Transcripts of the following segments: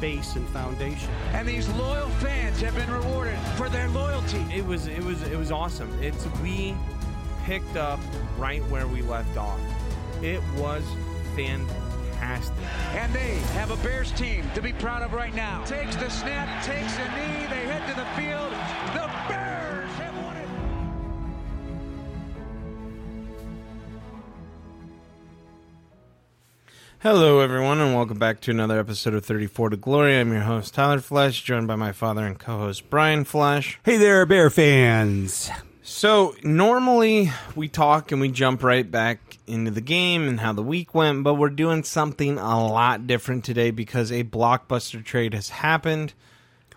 base and foundation. And these loyal fans have been rewarded for their loyalty. It was it was it was awesome. It's we picked up right where we left off. It was fantastic. And they have a Bears team to be proud of right now. Takes the snap, takes a knee, they head to the field. Hello, everyone, and welcome back to another episode of 34 to Glory. I'm your host, Tyler Flesh, joined by my father and co host, Brian Flesh. Hey there, Bear fans. So, normally we talk and we jump right back into the game and how the week went, but we're doing something a lot different today because a blockbuster trade has happened.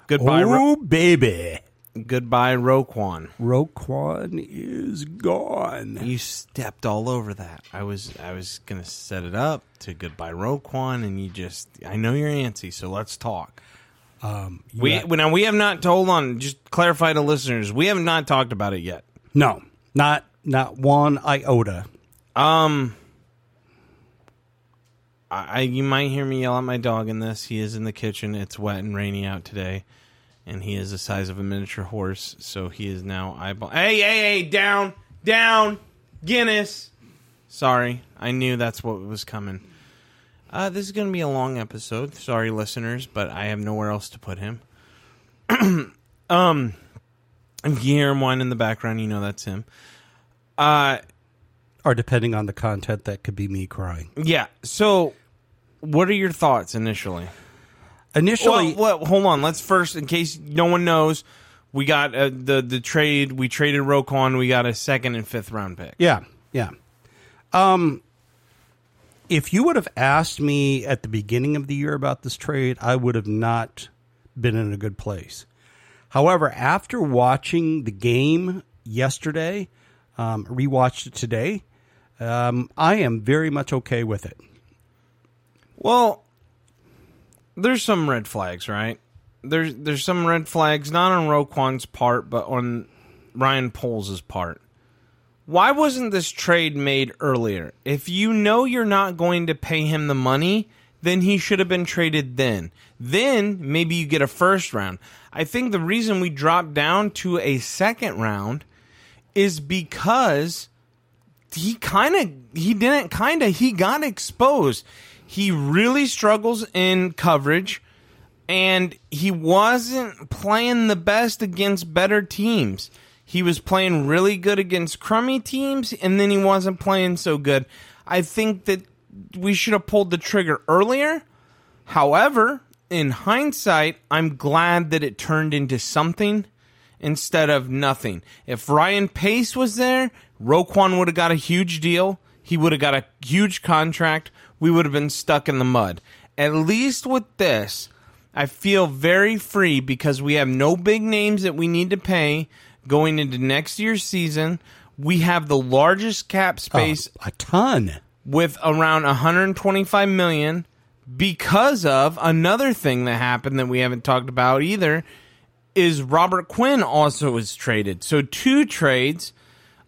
Goodbye, Ro- Oh, baby. Goodbye, Roquan. Roquan is gone. You stepped all over that. I was I was gonna set it up to goodbye Roquan, and you just I know you're antsy, so let's talk. Um, We got- now we have not told on. Just clarify to listeners, we have not talked about it yet. no, not not one iota. Um, I, I you might hear me yell at my dog in this. He is in the kitchen. It's wet and rainy out today, and he is the size of a miniature horse. So he is now eyeball. Hey, hey, hey! Down, down, Guinness. Sorry, I knew that's what was coming. Uh, this is going to be a long episode. Sorry, listeners, but I have nowhere else to put him. um, if you hear him whine in the background, you know that's him. Uh, Or depending on the content, that could be me crying. Yeah. So, what are your thoughts initially? Initially, well, well, hold on. Let's first, in case no one knows, we got uh, the the trade. We traded Roquan. We got a second and fifth round pick. yeah, yeah. Um, if you would have asked me at the beginning of the year about this trade, I would have not been in a good place. However, after watching the game yesterday, um, rewatched it today, um, I am very much okay with it. Well, there's some red flags, right? There's there's some red flags not on Roquan's part, but on Ryan Poles' part. Why wasn't this trade made earlier? If you know you're not going to pay him the money, then he should have been traded then. Then maybe you get a first round. I think the reason we dropped down to a second round is because he kind of he didn't kind of he got exposed. He really struggles in coverage and he wasn't playing the best against better teams. He was playing really good against crummy teams and then he wasn't playing so good. I think that we should have pulled the trigger earlier. However, in hindsight, I'm glad that it turned into something instead of nothing. If Ryan Pace was there, Roquan would have got a huge deal. He would have got a huge contract. We would have been stuck in the mud. At least with this, I feel very free because we have no big names that we need to pay going into next year's season. We have the largest cap space a ton. with around 125 million because of another thing that happened that we haven't talked about either is Robert Quinn also was traded. So two trades.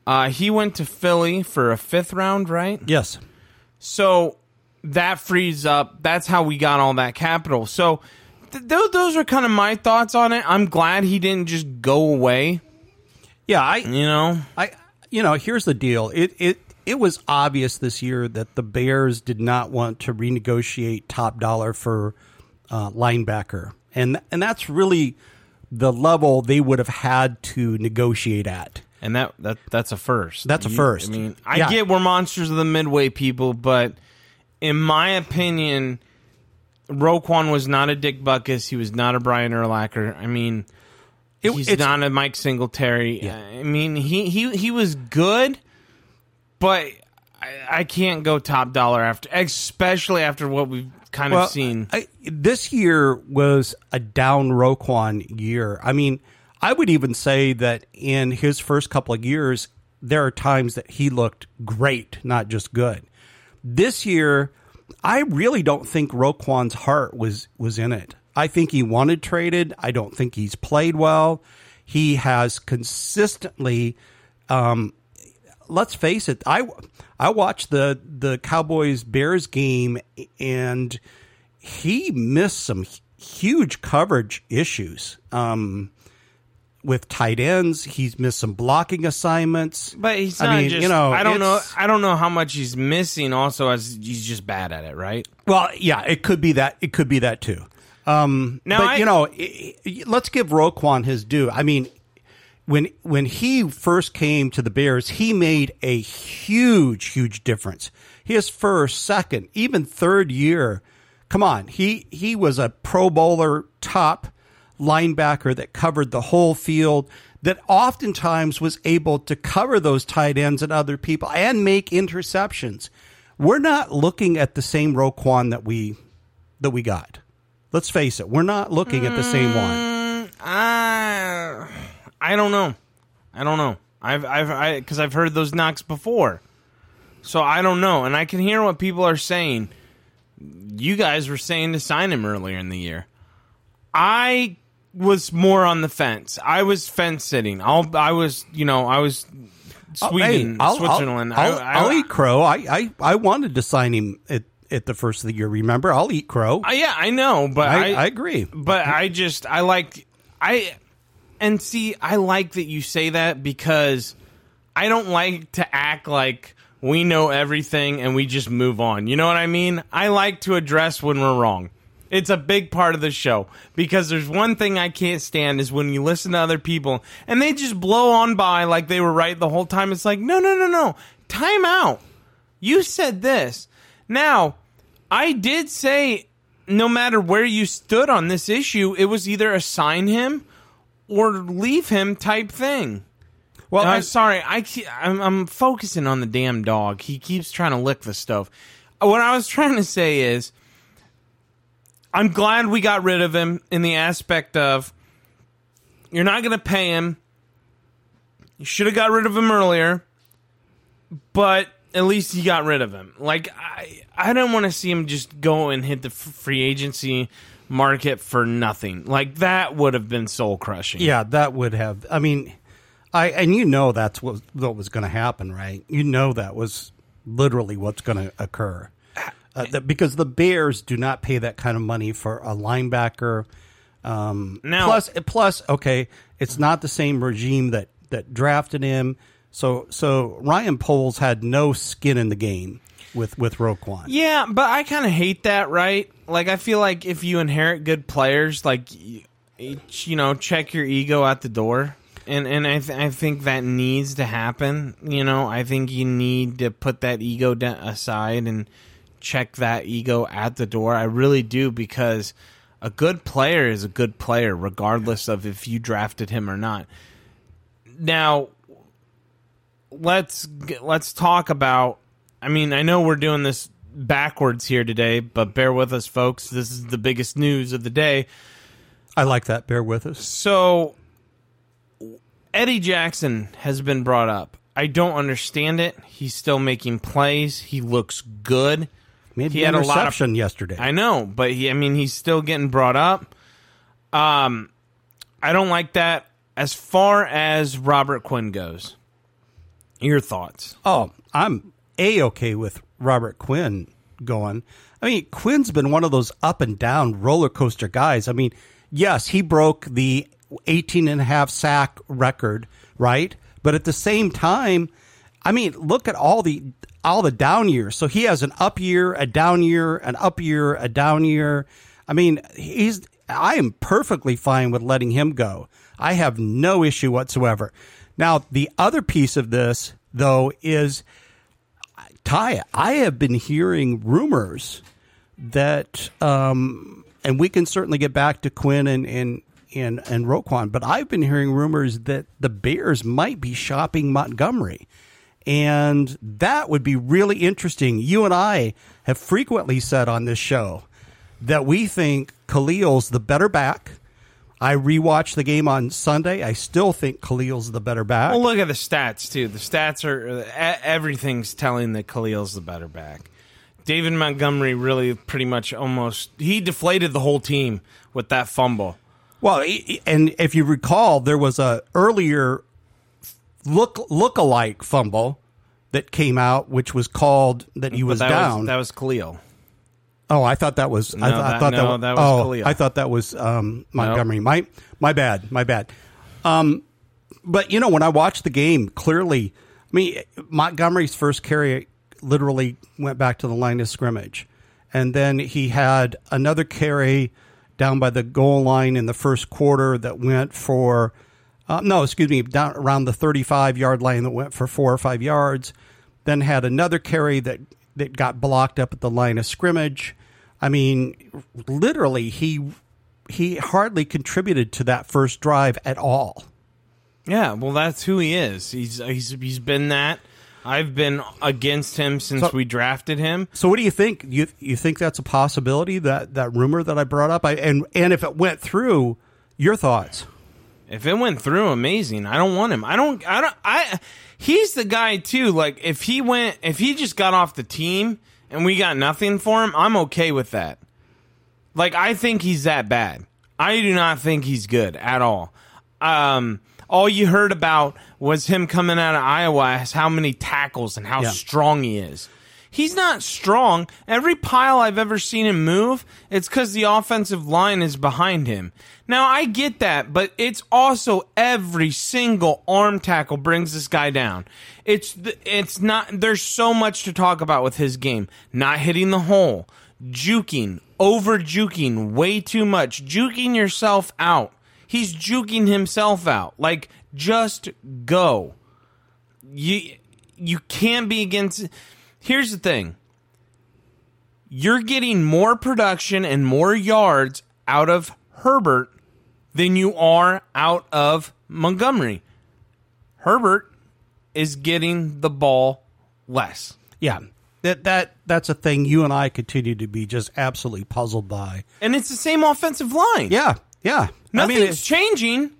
Uh, he went to Philly for a fifth round, right? Yes. So that frees up. That's how we got all that capital. So th- th- those are kind of my thoughts on it. I'm glad he didn't just go away. Yeah, I You know, I you know, here's the deal. It it it was obvious this year that the Bears did not want to renegotiate top dollar for uh, linebacker, and and that's really the level they would have had to negotiate at. and that that that's a first. That's a You- first. I mean, I Yeah. get we're monsters of the midway people, but in my opinion, Roquan was not a Dick Butkus. He was not a Brian Urlacher. I mean, It- he's not a Mike Singletary. I mean, he he he was good, but I, I can't go top dollar after, especially after what we've kind Well, of seen. I, this year was a down Roquan year. I mean, I would even say that in his first couple of years, there are times that he looked great, not just good. This year, I really don't think Roquan's heart was was in it. I think he wanted traded. I don't think he's played well. He has consistently um, let's face it, I I watched the the Cowboys Bears game and he missed some huge coverage issues. Um, with tight ends, he's missed some blocking assignments. But he's not I mean, just. you know, I don't know. I don't know how much he's missing. Also, as he's just bad at it, right? Well, yeah, it could be that. It could be that too. Um, Now, but I- you know, i- i- let's give Roquan his due. I mean, when when he first came to the Bears, he made a huge, huge difference. His first, second, even third year, come on, he he was a Pro Bowler top linebacker that covered the whole field. That oftentimes was able to cover those tight ends and other people and make interceptions. We're not looking at the same Roquan that we that we got. Let's face it, we're not looking at the same one. Uh, I don't know. I don't know. I've I've I because I've heard those knocks before, so I don't know. And I can hear what people are saying. You guys were saying to sign him earlier in the year. I was more on the fence. I was fence sitting. I'll, I was, you know, I was oh, Sweden, I'll, Switzerland. I'll, I'll, I, I'll eat crow. I, I I wanted to sign him at, at the first of the year. Remember, I'll eat crow. I- yeah, I know, but I, I, I agree. but I just I like I and see I like that you say that because I don't like to act like we know everything and we just move on. You know what I mean? I like to address when we're wrong. It's a big part of the show because there's one thing I can't stand is when you listen to other people and they just blow on by like they were right the whole time. It's like, no, no, no, no. Time out. You said this. Now, I did say no matter where you stood on this issue, it was either assign him or leave him type thing. Well, Uh, I, sorry, I I'm, I'm focusing on the damn dog. He keeps trying to lick the stove. What I was trying to say is, I'm glad we got rid of him in the aspect of you're not going to pay him. You should have got rid of him earlier, but at least you got rid of him. Like I, I don't want to see him just go and hit the free agency market for nothing. Like that would have been soul crushing. yeah, that would have. I mean, I and you know that's what what was going to happen, right? You know that was literally what's going to occur. Uh, that, because the Bears do not pay that kind of money for a linebacker. Um, Now- plus, plus, okay, it's not the same regime that that drafted him. So, so Ryan Poles had no skin in the game with with Roquan. Yeah, but I kind of hate that, right? Like, I feel like if you inherit good players, like, you know, check your ego at the door. And and I, th- I think that needs to happen. You know, I think you need to put that ego da- aside and check that ego at the door. I really do because a good player is a good player, regardless of if you drafted him or not. Now, let's let's talk about. I mean, I know we're doing this backwards here today, but bear with us, folks. This is the biggest news of the day. I like that. Bear with us. So, Eddie Jackson has been brought up. I don't understand it. He's still making plays. He looks good. Made He had a lot of- yesterday. I know, but he, I mean, he's still getting brought up. Um, I don't like that. As far as Robert Quinn goes, your thoughts? Oh, I'm a okay with Robert Quinn going. I mean, Quinn's been one of those up and down roller coaster guys. I mean, yes, he broke the 18 and a half sack record, right? But at the same time, I mean, look at all the all the down years. So he has an up year, a down year, an up year, a down year. I mean, he's I am perfectly fine with letting him go. I have no issue whatsoever. Now, the other piece of this though is Ty, I have been hearing rumors that, um, and we can certainly get back to Quinn and and and and Roquan, but I've been hearing rumors that the Bears might be shopping Montgomery, and that would be really interesting. You and I have frequently said on this show that we think Khalil's the better back. I rewatched the game on Sunday. I still think Khalil's the better back. Well, look at the stats too. The stats are everything's telling that Khalil's the better back. David Montgomery really pretty much almost he deflated the whole team with that fumble. Well, and if you recall, there was a earlier look look-alike fumble that came out, which was called that he was that down. Was, that was Khalil. oh, I thought that was. I, No, th- I thought no, that, that was oh, Khalil. I thought that was um, Montgomery. My my bad. My bad. Um, but you know, when I watched the game, clearly, I mean, Montgomery's first carry literally went back to the line of scrimmage, and then he had another carry down by the goal line in the first quarter that went for. Uh, no, excuse me, down around the 35 yard line that went for four or five yards. Then had another carry that, that got blocked up at the line of scrimmage. I mean, literally, he he hardly contributed to that first drive at all. Yeah, well, that's who he is. He's he's he's been that. I've been against him since So- we drafted him. So, what do you think? You you think that's a possibility that that rumor that I brought up? I, and and if it went through, your thoughts? If it went through, amazing. I don't want him. I don't. I don't. I. He's the guy too. Like if he went, if he just got off the team and we got nothing for him, I'm okay with that. Like I think he's that bad. I do not think he's good at all. Um, all you heard about was him coming out of Iowa as how many tackles and how Yeah. strong he is. He's not strong. Every pile I've ever seen him move, it's because the offensive line is behind him. Now I get that, but it's also every single arm tackle brings this guy down. It's it's not. There's so much to talk about with his game. Not hitting the hole, juking, over juking way too much, juking yourself out. He's juking himself out. Like just go you you can't be against here's the thing you're getting more production and more yards out of Herbert than you are out of Montgomery. Herbert is getting the ball less. Yeah, that that that's a thing you and I continue to be just absolutely puzzled by. And it's the same offensive line. Yeah, yeah. Nothing's I mean, it's- changing.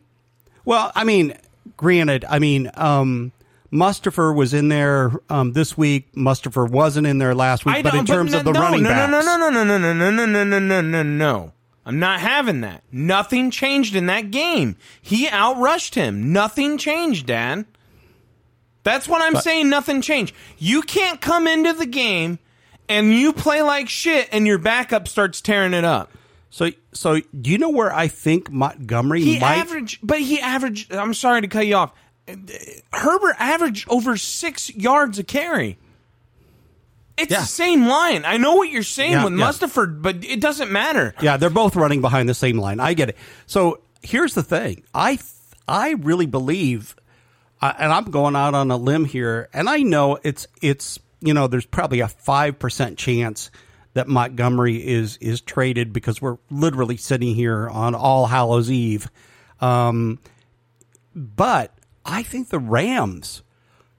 Well, I mean, granted, I mean, um, Mustipher was in there um, this week. Mustipher wasn't in there last week. But in terms no, of the no, running no, backs, no, no, no, no, no, no, no, no, no, no, no, no, no. I'm not having that. Nothing changed in that game. He outrushed him. Nothing changed, Dan. That's what I'm saying. Nothing changed. You can't come into the game and you play like shit, and your backup starts tearing it up. So, so do you know where I think Montgomery He might? averaged, but he averaged. I'm sorry to cut you off. Herbert averaged over six yards a carry. It's Yeah. the same line. I know what you're saying Yeah, with yeah. Mustaford, but it doesn't matter. Yeah, they're both running behind the same line. I get it. So here's the thing. I I really believe, uh, and I'm going out on a limb here, and I know it's it's you know there's probably a five percent chance that Montgomery is is traded because we're literally sitting here on All Hallows Eve. Um, but I think the Rams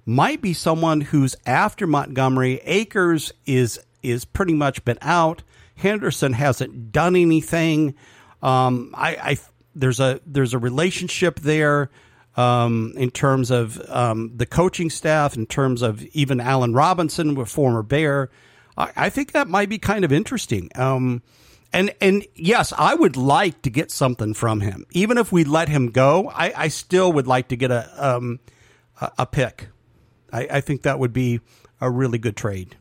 might be someone who's after Montgomery. Akers is is pretty much been out. Henderson hasn't done anything. Um, I, I there's a there's a relationship there um, in terms of um, the coaching staff, in terms of even Allen Robinson, a former Bear. I, I think that might be kind of interesting. And and yes, I would like to get something from him, even if we let him go. I, I still would like to get a um, a, a pick. I, I think that would be a really good trade.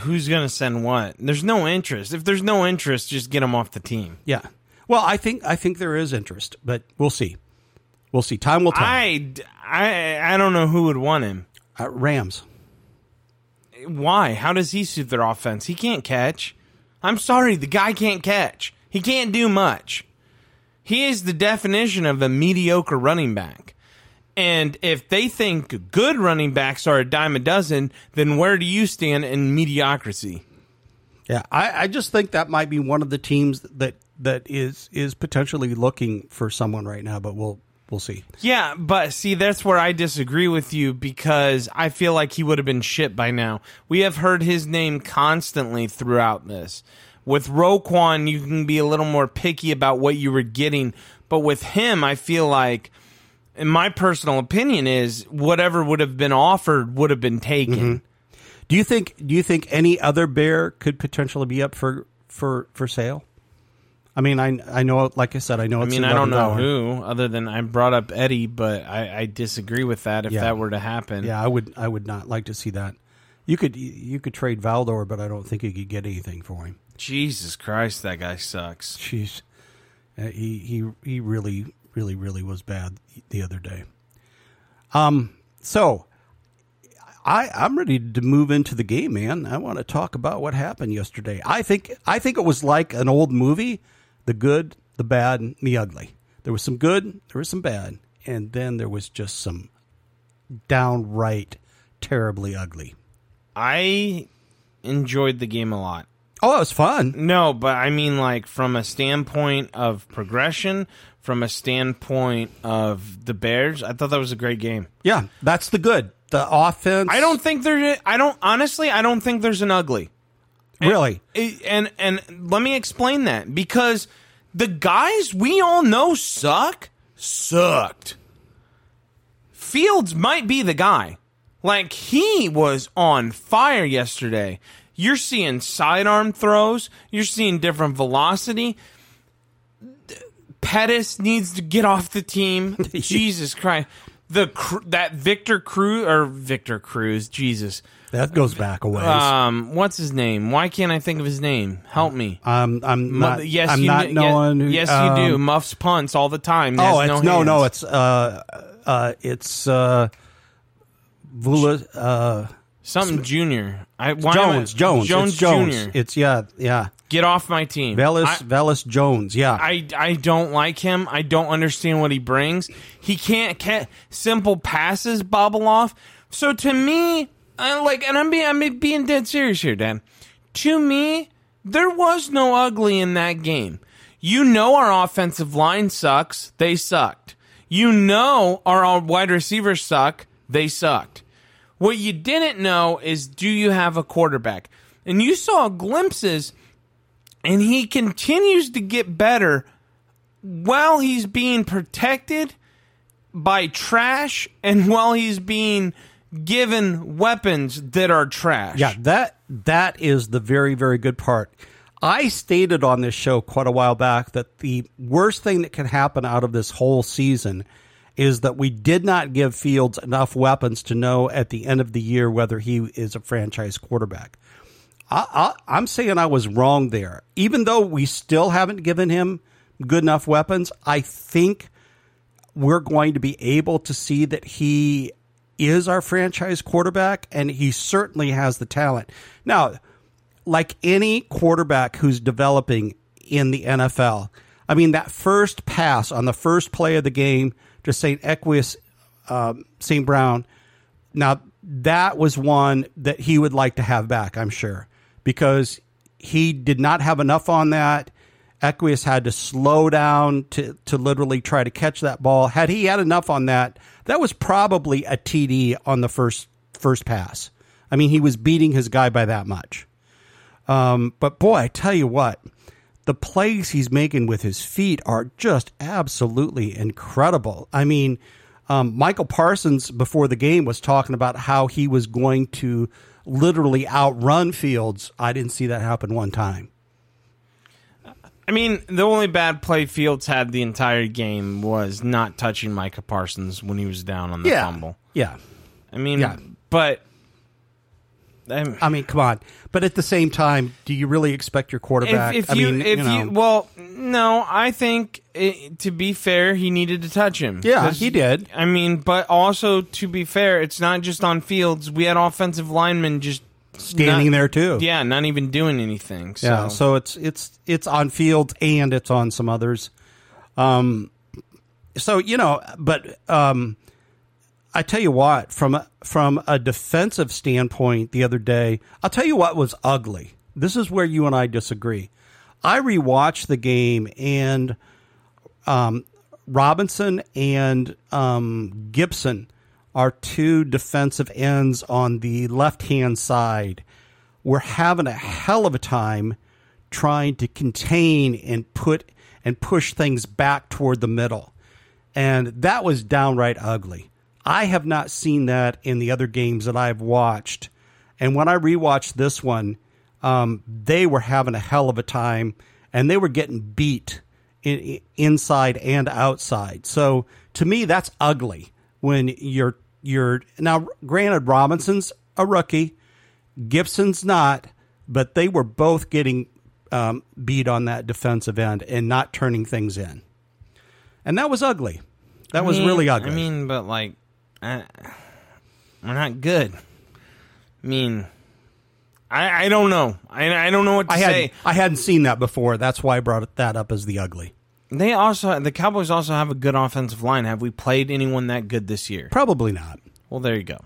Who's going to send what? There's no interest. If there's no interest, just get him off the team. Yeah. Well, I think I think there is interest, but we'll see. We'll see. Time will tell. I, I, I don't know who would want him. Uh, Rams. Why? How does he suit their offense? He can't catch. I'm sorry, the guy can't catch. He can't do much. He is the definition of a mediocre running back. And if they think good running backs are a dime a dozen, then where do you stand in mediocrity? Yeah, I, I just think that might be one of the teams that that is is potentially looking for someone right now. But we'll we'll see. Yeah, but see, that's where I disagree with you because I feel like he would have been shit by now. We have heard his name constantly throughout this. With Roquan, you can be a little more picky about what you were getting, but with him, I feel like, in my personal opinion, is whatever would have been offered would have been taken. Mm-hmm. Do you think? Do you think any other bear could potentially be up for for for sale? I mean, I I know, like I said, I know. I mean, I don't know $11. who, other than I brought up Eddie, but I, I disagree with that if Yeah. that were to happen. Yeah, I would. I would not like to see that. You could you could trade Vildor, but I don't think you could get anything for him. Jesus Christ, that guy sucks. Jeez, Uh, he he he really really really was bad the other day. Um, so I I'm ready to move into the game, man. I want to talk about what happened yesterday. I think I think it was like an old movie: the good, the bad, and the ugly. There was some good, there was some bad, and then there was just some downright terribly ugly. I enjoyed the game a lot. Oh, it was fun. No, but I mean, like, from a standpoint of progression, from a standpoint of the Bears, I thought that was a great game. Yeah, that's the good. The offense. I don't think there's, I don't, honestly, I don't think there's an ugly. Really. And, and, let me explain that because the guys we all know suck, sucked. Fields might be the guy. Like he was on fire yesterday. You're seeing sidearm throws. You're seeing different velocity. Pettis needs to get off the team. Jesus Christ. The that Victor Cruz or Victor Cruz, Jesus. That goes back a ways. Um, what's his name? Why can't I think of his name? Help me. um, I'm not. yes, I'm you not kn- knowing. who- Yes, um, you do. Muffs punts all the time. Oh, it's no, no, hands. it's uh, uh, it's uh, Vula, uh, something Junior. I I- Jones, Jones, Jones Jones. Junior. It's yeah, yeah. Get off my team. Velus, I, Velus Jones. Yeah, I I don't like him. I don't understand what he brings. He can't, can't simple passes bobble off. So to me, I like, and I'm being I'm being dead serious here, Dan. To me, there was no ugly in that game. You know our offensive line sucks. They sucked. You know our wide receivers suck. They sucked. What you didn't know is do you have a quarterback? And you saw glimpses and he continues to get better while he's being protected by trash and while he's being given weapons that are trash. yeah. That that is the very very good part. I stated on this show quite a while back that the worst thing that can happen out of this whole season is that we did not give Fields enough weapons to know at the end of the year whether he is a franchise quarterback. I, I, I'm saying I was wrong there. Even though we still haven't given him good enough weapons, I think we're going to be able to see that he is our franchise quarterback and he certainly has the talent. Now, like any quarterback who's developing in the NFL, I mean, that first pass on the first play of the game to St. Equus, um, St. Brown, now that was one that he would like to have back, I'm sure, because he did not have enough on that. Equius had to slow down to, to literally try to catch that ball. Had he had enough on that, that was probably a TD on the first first pass. I mean, he was beating his guy by that much. Um, but boy, I tell you what, the plays he's making with his feet are just absolutely incredible. I mean, um, Michael Parsons before the game was talking about how he was going to literally outrun Fields. I didn't see that happen one time. I mean, the only bad play Fields had the entire game was not touching Micah Parsons when he was down on the Yeah, fumble. yeah. I mean, Yeah. but um, I mean, come on. But at the same time, do you really expect your quarterback? if, if I you mean, if you, know, you well, no, I think it, to be fair, he needed to touch him. Yeah, he did. I mean, but also to be fair, it's not just on Fields. We had offensive linemen just standing not- there too. Yeah, not even doing anything. So. Yeah, so it's it's it's on fields and it's on some others. Um, so you know, but um, I tell you what, from a, from a defensive standpoint, the other day, I'll tell you what was ugly. This is where you and I disagree. I rewatched the game and um, Robinson and um, Gipson are two defensive ends on the left hand side. We're having a hell of a time trying to contain and put and push things back toward the middle. And that was downright ugly. I have not seen that in the other games that I've watched. And when I rewatched this one, um, they were having a hell of a time and they were getting beat in, inside and outside. So to me, that's ugly when you're you're now. Granted, Robinson's a rookie, Gipson's not, but they were both getting um, beat on that defensive end and not turning things in, and that was ugly. That I was mean- really ugly. I mean, but like, I, we're not good. I mean, I I don't know. I I don't know what to I say. had I hadn't seen that before. That's why I brought that up as the ugly. They also the Cowboys also have a good offensive line. Have we played anyone that good this year? Probably not. Well, there you go.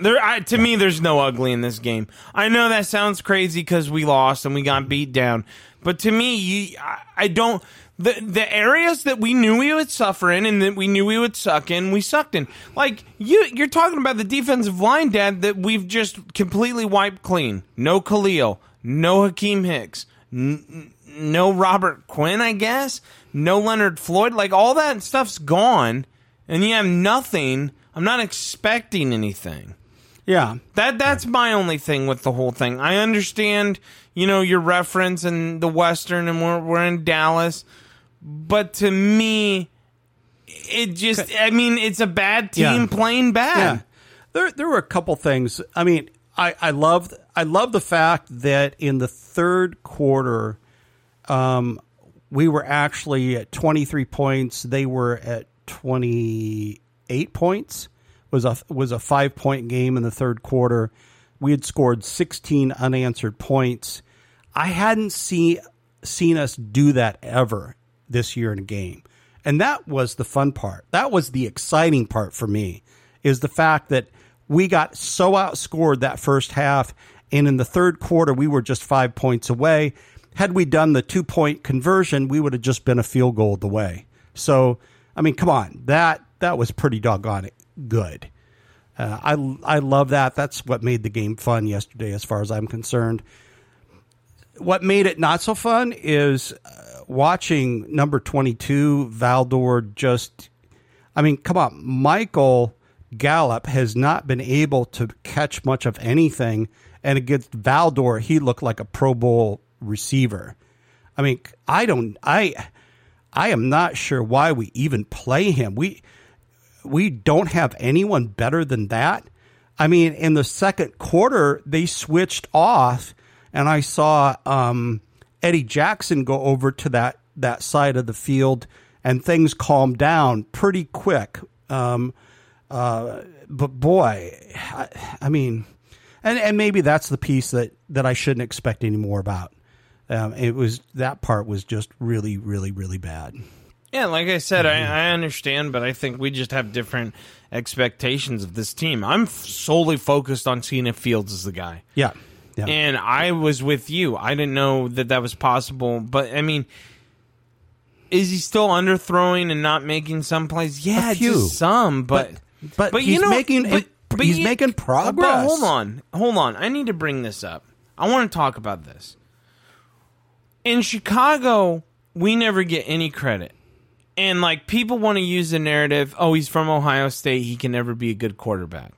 There, I, to me, there's no ugly in this game. I know that sounds crazy because we lost and we got beat down, but to me, you, I, I don't. The the areas that we knew we would suffer in and that we knew we would suck in, we sucked in. Like you, you're talking about the defensive line, Dad, that we've just completely wiped clean. No Khalil, no Akiem Hicks, n- no Robert Quinn, I guess, no Leonard Floyd. Like all that stuff's gone, and you have nothing. I'm not expecting anything. Yeah, That that's my only thing with the whole thing. I understand, you know, your reference and the Western, and we're we're in Dallas, but to me, it just I mean, it's a bad team Yeah. playing bad. Yeah. There there were a couple things. I mean, I I love I love the fact that in the third quarter um we were actually at 23 points. They were at 28 points. Was a was a 5 point game in the third quarter. We had scored 16 unanswered points. I hadn't see, seen us do that ever this year in a game. And that was the fun part. That was the exciting part for me is the fact that we got so outscored that first half. And in the third quarter, we were just five points away. Had we done the two point conversion, we would have just been a field goal the way. So, I mean, come on. That, that was pretty doggone good. Uh, I, I love that. That's what made the game fun yesterday, as far as I'm concerned what made it not so fun is uh, watching number 22 Vildor just I mean come on Michael Gallup has not been able to catch much of anything and against Vildor he looked like a pro bowl receiver I mean I don't I I am not sure why we even play him we we don't have anyone better than that. I mean, in the second quarter, they switched off, and I saw um, Eddie Jackson go over to that that side of the field, and things calmed down pretty quick. Um, uh, but boy, I, I mean, and and maybe that's the piece that that I shouldn't expect any more about. Um, it was that part was just really, really, really bad. Yeah, like I said, Mm-hmm. I, I understand, but I think we just have different expectations of this team. I'm f- solely focused on seeing if Fields is the guy. Yeah, yeah. And I was with you. I didn't know that that was possible. But I mean, is he still underthrowing and not making some plays? Yeah, just some. But but but he's you know, making- but, but he's you- making But progress. hold on, hold on. I need to bring this up. I want to talk about this. In Chicago, we never get any credit. And like people want to use the narrative, oh, he's from Ohio State, he can never be a good quarterback.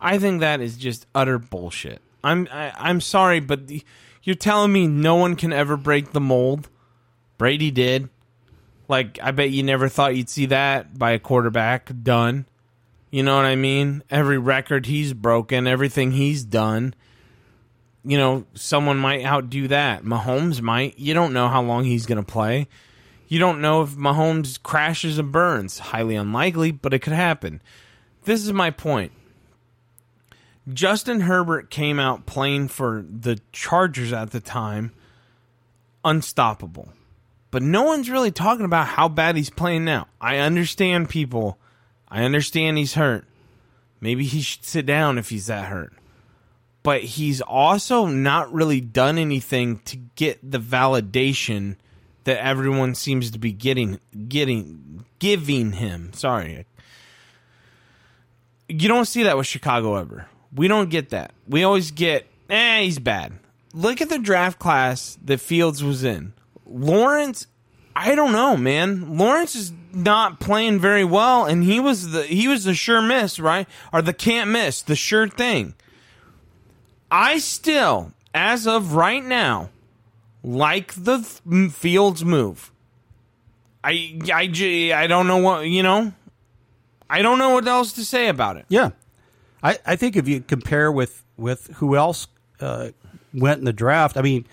I think that is just utter bullshit. I'm I, I'm sorry, but the, you're telling me no one can ever break the mold. Brady did. Like I bet you never thought you'd see that by a quarterback done. You know what I mean? Every record he's broken, everything he's done. You know, someone might outdo that. Mahomes might. You don't know how long he's going to play. You don't know if Mahomes crashes and burns. Highly unlikely, but it could happen. This is my point. Justin Herbert came out playing for the Chargers at the time, unstoppable. But no one's really talking about how bad he's playing now. I understand people. I understand he's hurt. Maybe he should sit down if he's that hurt. But he's also not really done anything to get the validation that everyone seems to be getting getting giving him. Sorry, you don't see that with Chicago ever. We don't get that. We always get, eh, he's bad. Look at the draft class that Fields was in. Lawrence, I don't know, man. Lawrence is not playing very well, and he was the he was the sure miss, right? Or the can't miss, the sure thing. I still, as of right now, like the Fields move. I I I don't know what you know. I don't know what else to say about it. Yeah, I, I think if you compare with with who else uh, went in the draft, I mean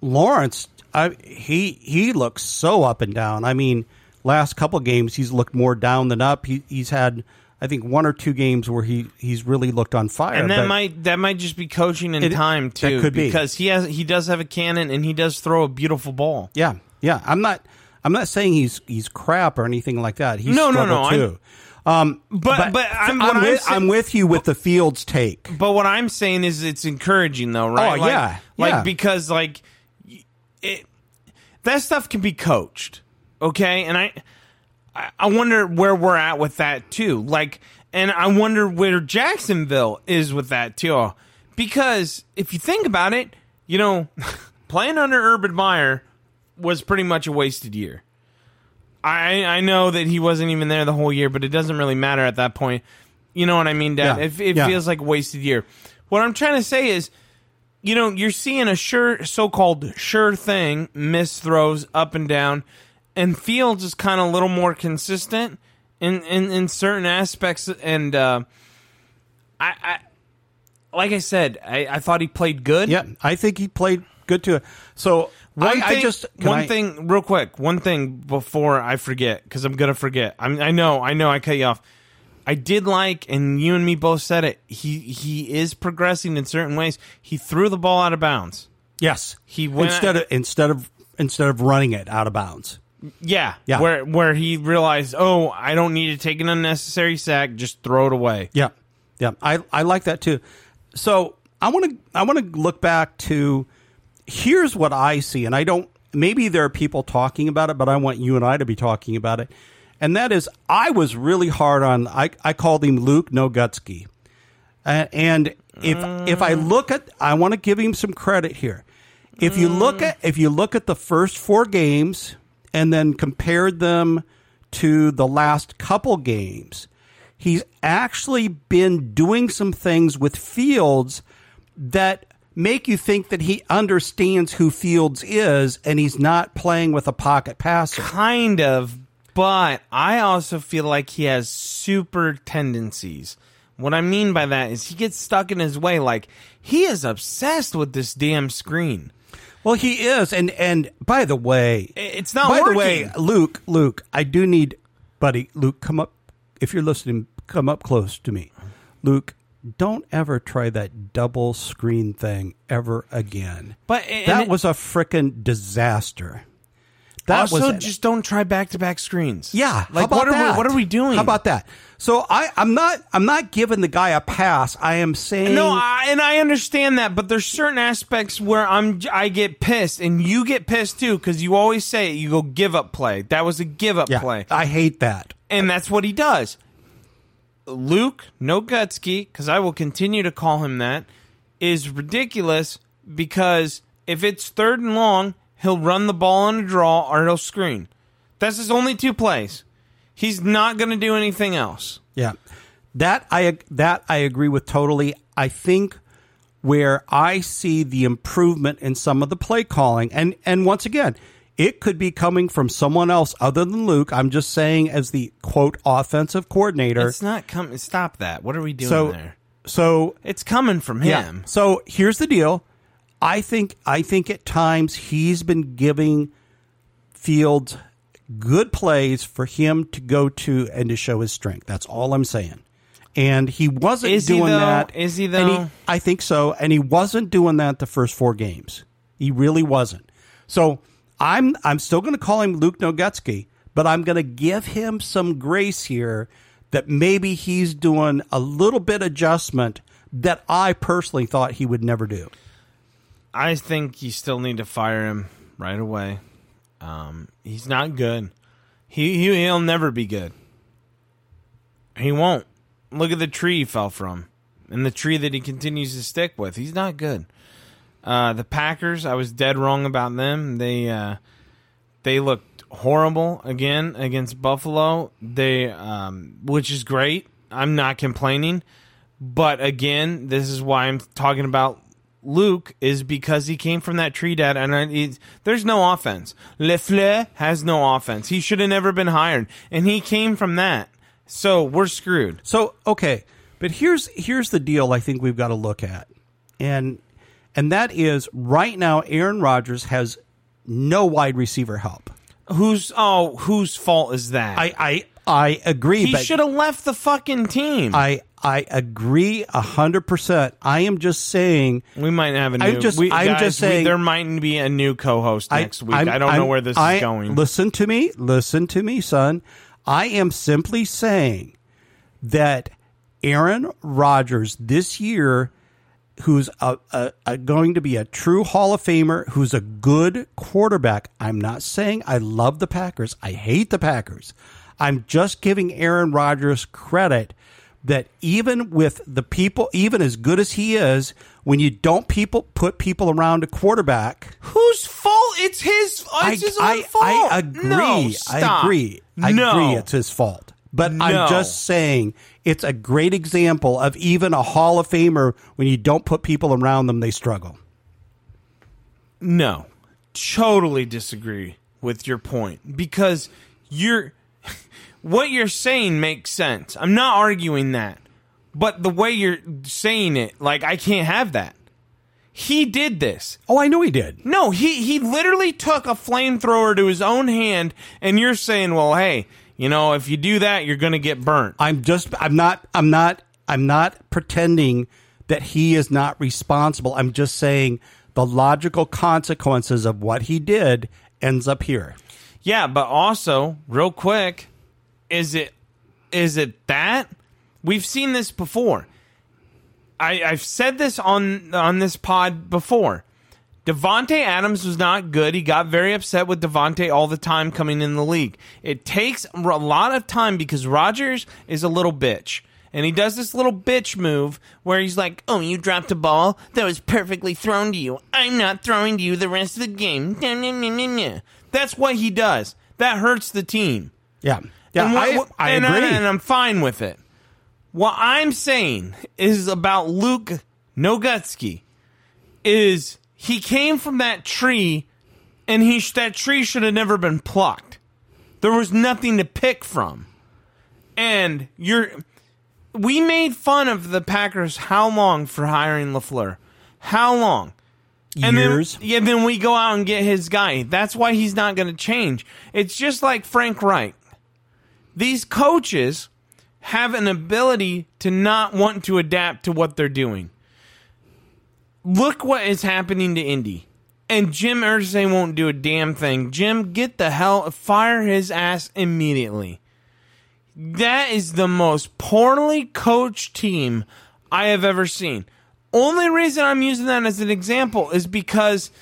Lawrence, I, he he looks so up and down. I mean, last couple games he's looked more down than up. He, he's had I think one or two games where he he's really looked on fire. And that might that might just be coaching and It- time that too, could be. because he has he does have a cannon and he does throw a beautiful ball. Yeah, yeah. I'm not. I'm not saying he's he's crap or anything like that. He's No, no, no, too. Um, But- but I'm- I'm with, saying- I'm with you with the Fields take. But what I'm saying is it's encouraging though, right? Oh, like, yeah, like yeah. because like it that stuff can be coached, okay? And I I- I wonder where we're at with that too. Like, and I wonder where Jacksonville is with that too, because if you think about it, you know, playing under Urban Meyer was pretty much a wasted year. I I know that he wasn't even there the whole year, but it doesn't really matter at that point. You know what I mean, Dad? Yeah, It, it yeah. feels like a wasted year. What I'm trying to say is, you know, you're seeing a sure, so-called sure thing, miss throws up and down, and Fields is kind of a little more consistent in in, in certain aspects. And uh, I, I, like I said, I, I thought he played good. Yeah, I think he played good too. So One I, thing, I just one I- thing, real quick. One thing before I forget, because I'm gonna forget. I'm, I know, I know, I cut you off. I did like, and you and me both said it. He he is progressing in certain ways. He threw the ball out of bounds. Yes, He went- instead of instead of instead of running it out of bounds. Yeah, Yeah. Where where he realized, oh, I don't need to take an unnecessary sack. Just throw it away. Yeah, yeah, I I like that too. So I want to I want to look back to here's what I see, and I don't. Maybe there are people talking about it, but I want you and I to be talking about it. And that is, I was really hard on. I I called him Luke Nogutsky, uh, and if if I look at, I want to give him some credit here. If you look at if you look at the first four games and then compared them to the last couple games, he's actually been doing some things with Fields that make you think that he understands who Fields is and he's not playing with a pocket passer. Kind of, but I also feel like he has super tendencies. What I mean by that is he gets stuck in his way. Like he is obsessed with this damn screen. Well, he is, and and by the way, It's not by working. the way, Luke, Luke, I do need, buddy, Luke, come up. If you're listening, come up close to me, Luke. Don't ever try that double screen thing ever again. But- that it- was a frickin' disaster. That also, was just don't try back to back screens. Yeah, how like about what are that? we? What are we doing? How about that? So I, I'm not, I'm not giving the guy a pass. I am saying, No, I, and I understand that, but there's certain aspects where I'm I get pissed, and you get pissed too, because you always say. You go give up play. That was a give up yeah, play, I hate that. and that's what he does. Luke Nogutsky, because I will continue to call him that, is ridiculous because if it's third and long, he'll run the ball on a draw or he'll screen. That's his only two plays. He's not going to do anything else. Yeah, that I that I agree with totally. I think where I see the improvement in some of the play calling, and and once again, it could be coming from someone else other than Luke. I'm just saying as the quote offensive coordinator. It's not coming. Stop that. What are we doing so there? so It's coming from him. So here's the deal. I think I think at times he's been giving Fields good plays for him to go to and to show his strength. That's all I'm saying. And he wasn't Is doing though? that. Is he, though? I think so. And he wasn't doing that the first four games. He really wasn't. So I'm I'm still going to call him Luke Nogutsky, but I'm going to give him some grace here that maybe he's doing a little bit adjustment that I personally thought he would never do. I think you still need to fire him right away. Um, he's not good. He, he he'll never be good. He won't. Look at the tree he fell from, and the tree that he continues to stick with. He's not good. Uh, the Packers, I was dead wrong about them. They uh, they looked horrible again against Buffalo. They, um, which is great. I'm not complaining, but again, this is why I'm talking about Luke is because he came from that tree dad, and I, there's no offense. LaFleur has no offense. He should have never been hired, and he came from that. So we're screwed. So okay, but here's here's the deal. I think we've got to look at, and and that is right now. Aaron Rodgers has no wide receiver help. Who's oh whose fault is that? I I I agree. he should have left the fucking team. I I agree a hundred percent. I am just saying. we might have a new. I'm just- we, I'm guys, just we- saying- there might be a new co-host next week. I'm- I don't know I'm- where this I- is going. Listen to me. Listen to me, son. I am simply saying that Aaron Rodgers this year, who's a, a, a going to be a true Hall of Famer, who's a good quarterback. I'm not saying I love the Packers. I hate the Packers. I'm just giving Aaron Rodgers credit that even with the people, even as good as he is, when you don't people put people around a quarterback, Whose fault? It's his. It's his own I, fault. I agree. No, I agree. I no. agree. It's his fault. But No. I'm just saying it's a great example of even a Hall of Famer when you don't put people around them, they struggle. No, totally disagree with your point because you're what you're saying makes sense. I'm not arguing that, but the way you're saying it, like I can't have that. He did this. Oh, I know he did. No, he he literally took a flamethrower to his own hand, and you're saying, well, hey, you know, if you do that, you're gonna get burnt. I'm just. I'm not. I'm not. I'm not pretending that he is not responsible. I'm just saying the logical consequences of what he did ends up here. Yeah, but also, real quick, is it is it that we've seen this before? I, I've said this on on this pod before. Davante Adams was not good. He got very upset with Davante all the time coming in the league. It takes a lot of time because Rodgers is a little bitch. And he does this little bitch move where he's like, "Oh, you dropped a ball that was perfectly thrown to you. I'm not throwing to you the rest of the game." That's what he does. That hurts the team. Yeah. Yeah. And what- I, I and uh, agree. and I'm fine with it. What I'm saying is about Luke Nogutsky is he came from that tree, and he that tree should have never been plucked. There was nothing to pick from, and you're. We made fun of the Packers how long for hiring LaFleur? How long? And then- Years. yeah, then we go out and get his guy. That's why he's not going to change. It's just like Frank Reich. These coaches have an ability to not want to adapt to what they're doing. Look what is happening to Indy. And Jim Irsay won't do a damn thing. Jim, get the hell, fire his ass immediately. That is the most poorly coached team I have ever seen. Only reason I'm using that as an example is because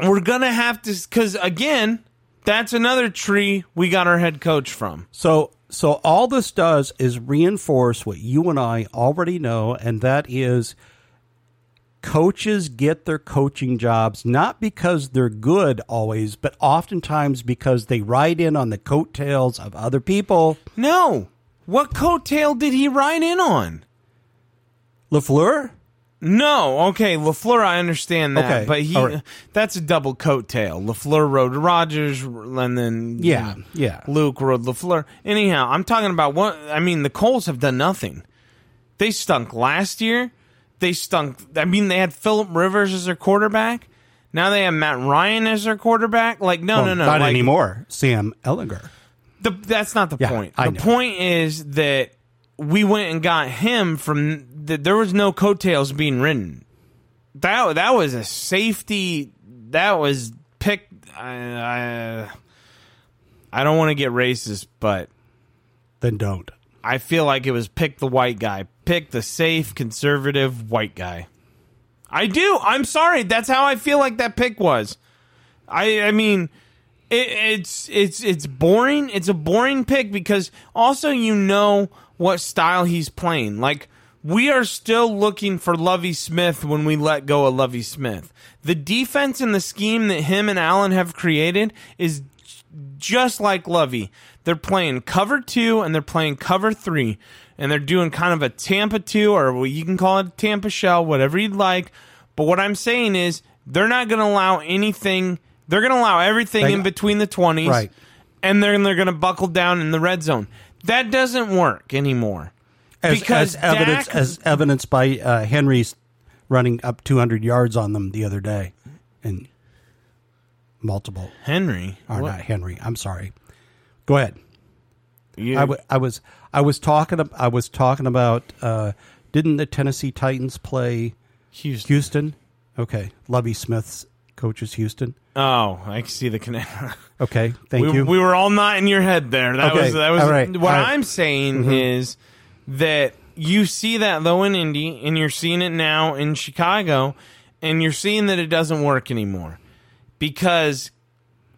we're gonna have to. Because again, that's another tree we got our head coach from. So so all this does is reinforce what you and I already know, and that is coaches get their coaching jobs not because they're good always, but oftentimes because they ride in on the coattails of other people. No, what coattail did he ride in on? LaFleur? No, okay, LaFleur, I understand that, Okay, but he right. that's a double coattail. LaFleur rode Rodgers, and then Yeah, yeah. Luke rode LaFleur. Anyhow, I'm talking about what I mean. The Colts have done nothing. They stunk last year. They stunk. I mean, they had Philip Rivers as their quarterback. Now they have Matt Ryan as their quarterback. Like, no, Well, no, no, not like, anymore. Sam Ehlinger. The, that's not the Yeah, point. I The know. point is that we went and got him from. The, there was no coattails being ridden. That that was a safety. That was picked. I, I, I don't want to get racist, but Then don't. I feel like it was pick the white guy, pick the safe conservative white guy. I do. I'm sorry. That's how I feel like that pick was. I I mean, it, it's it's it's boring. It's a boring pick because also you know what style he's playing. Like we are still looking for Lovie Smith when we let go of Lovie Smith. The defense and the scheme that him and Allen have created is just like Lovie. They're playing cover two and they're playing cover three, and they're doing kind of a Tampa two or what you can call it a Tampa shell, whatever you'd like. But what I'm saying is they're not going to allow anything. They're going to allow everything They- in between the twenties, Right. And then they're going to buckle down in the red zone. That doesn't work anymore. as, because as evidence Dak- as evidenced by uh, Henry's running up 200 yards on them the other day, and multiple Henry, or what- not Henry. I'm sorry. Go ahead. you- I, w- I was I was talking I was talking about uh, didn't the Tennessee Titans play Houston. Houston? Okay, Lovie Smith's coaches Houston. Oh, I see the connection. Okay, thank we, you. we were all not in your head there. That Okay, was that was all right, what right. I'm saying Mm-hmm. is that you see that though in Indy, and you're seeing it now in Chicago, and you're seeing that it doesn't work anymore because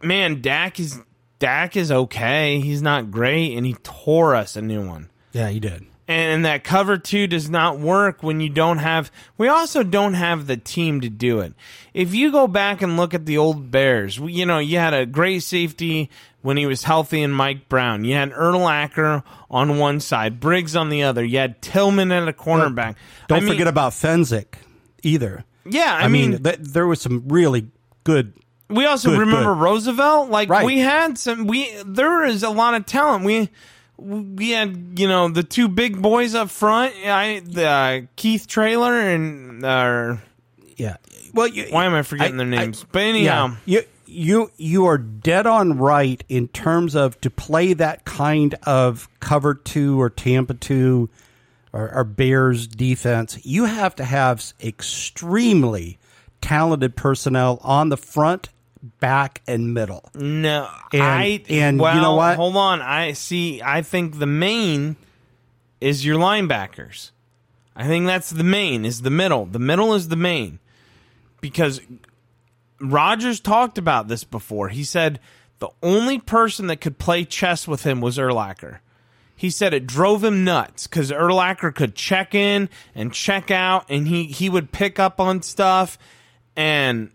man, Dak is Dak is okay. He's not great, and he tore us a new one. yeah, he did. and that cover two does not work when you don't have we also don't have the team to do it if you go back and look at the old bears you know you had a great safety when he was healthy and mike brown you had Urlacher on one side briggs on the other you had tillman at a cornerback Don't I mean, forget about Fencik either. yeah i, I, mean, mean, th- there was some really good. We also good, remember good. roosevelt like Right. we had some we there is a lot of talent we we had you know the two big boys up front i the uh, keith Traylor and uh, Yeah. Well, you, Why am I forgetting their names? But anyhow. you you you are dead on right in terms of to play that kind of cover two or Tampa two or, or Bears defense. You have to have extremely talented personnel on the front, back, and middle. No, And- I and you well, know what? Hold on, I see. I think the main is your linebackers. I think that's the main. Is the middle. The middle is the main because Rodgers talked about this before. He said the only person that could play chess with him was Urlacher. He said it drove him nuts because Urlacher could check in and check out, and he he would pick up on stuff, and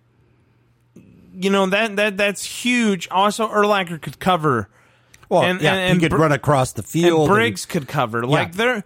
you know that that that's huge. Also, Urlacher could cover. Well, And- yeah, and- he could Br- run across the field. and and- Briggs could cover. Like there,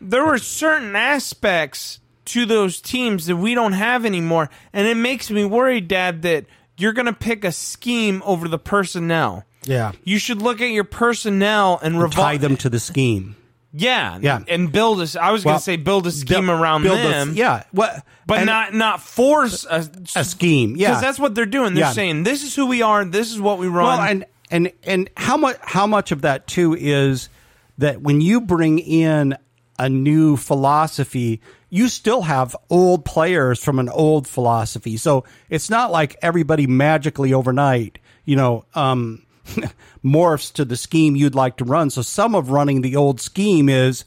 there were certain aspects to those teams that we don't have anymore, and it makes me worried, Dad, that you're going to pick a scheme over the personnel. yeah, You should look at your personnel and tie revolve them to the scheme. Yeah, Yeah. and build a. I was going to say build a scheme Build- around build a- them. yeah, what? but not not force a, a scheme. Yeah, because that's what they're doing. They're Yeah. saying this is who we are. This is what we run. Well, and and and how much how much of that too is that when you bring in a new philosophy, you still have old players from an old philosophy. So it's not like everybody magically overnight, you know, um, morphs to the scheme you'd like to run. So some of running the old scheme is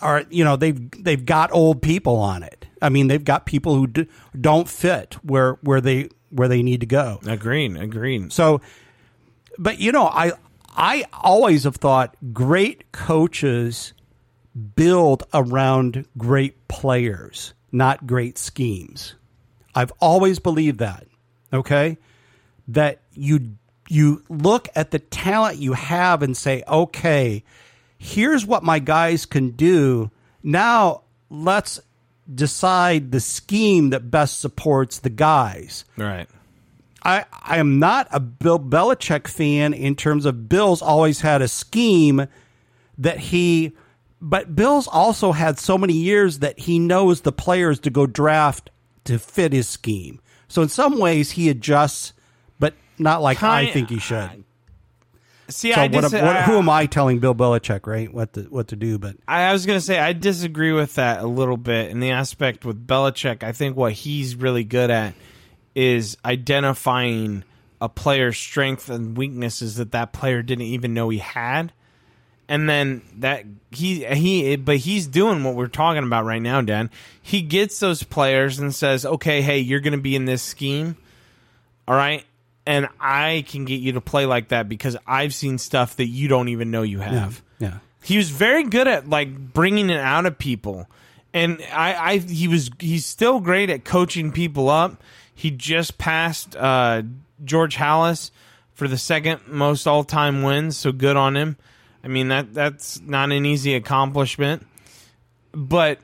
are you know they've they've got old people on it. I mean, they've got people who d- don't fit where where they where they need to go. agreed, agreed. So, but you know, I I always have thought great coaches build around great players, not great schemes. I've always believed that. Okay, that you you look at the talent you have and say, okay, here's what my guys can do. Now let's decide the scheme that best supports the guys. Right. I, I am not a Bill Belichick fan in terms of Bill's always had a scheme that he, but Bill's also had so many years that he knows the players to go draft to fit his scheme. So in some ways he adjusts, not like I think he should. See, So I what, dis- what, who am I telling Bill Belichick, right? What to what to do? But I I was going to say I disagree with that a little bit in the aspect with Belichick. I think what he's really good at is identifying a player's strength and weaknesses that that player didn't even know he had, and then that he he but he's doing what we're talking about right now, Dan. He gets those players and says, "Okay, hey, you're going to be in this scheme, all right." And I can get you to play like that because I've seen stuff that you don't even know you have. Yeah. He was very good at like bringing it out of people, and I, I he was he's still great at coaching people up. He just passed uh, George Halas for the second most all time wins, so good on him. I mean that that's not an easy accomplishment, but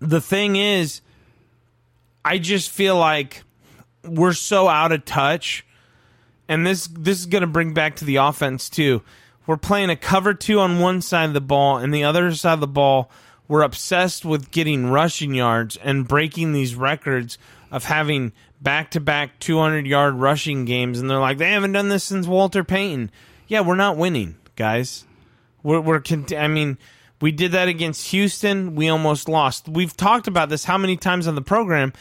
the thing is, I just feel like we're so out of touch, and this this is going to bring back to the offense too. We're playing a cover two on one side of the ball, and the other side of the ball, we're obsessed with getting rushing yards and breaking these records of having back to back 200 yard rushing games. And they're like, they haven't done this since Walter Payton. Yeah, we're not winning, guys. We're, we're cont- I mean, we did that against Houston. We almost lost. We've talked about this how many times on the program.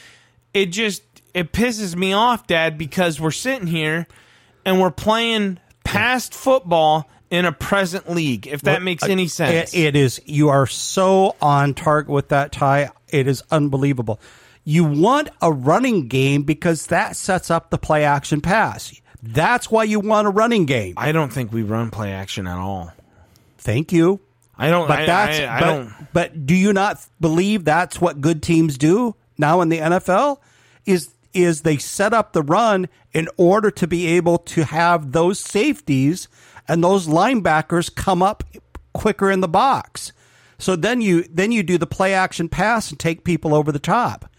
It just it pisses me off, Dad, because we're sitting here and we're playing past football in a present league. If that makes uh, any sense, It, it is. You are so on target with that tie. It is unbelievable. You want a running game because that sets up the play action pass. That's why you want a running game. I don't think we run play action at all. Thank you. I don't. But I, that's I, I but, don't. but do you not believe that's what good teams do now in the NFL? Is is they set up the run in order to be able to have those safeties and those linebackers come up quicker in the box. So then you then you do the play action pass and take people over the top.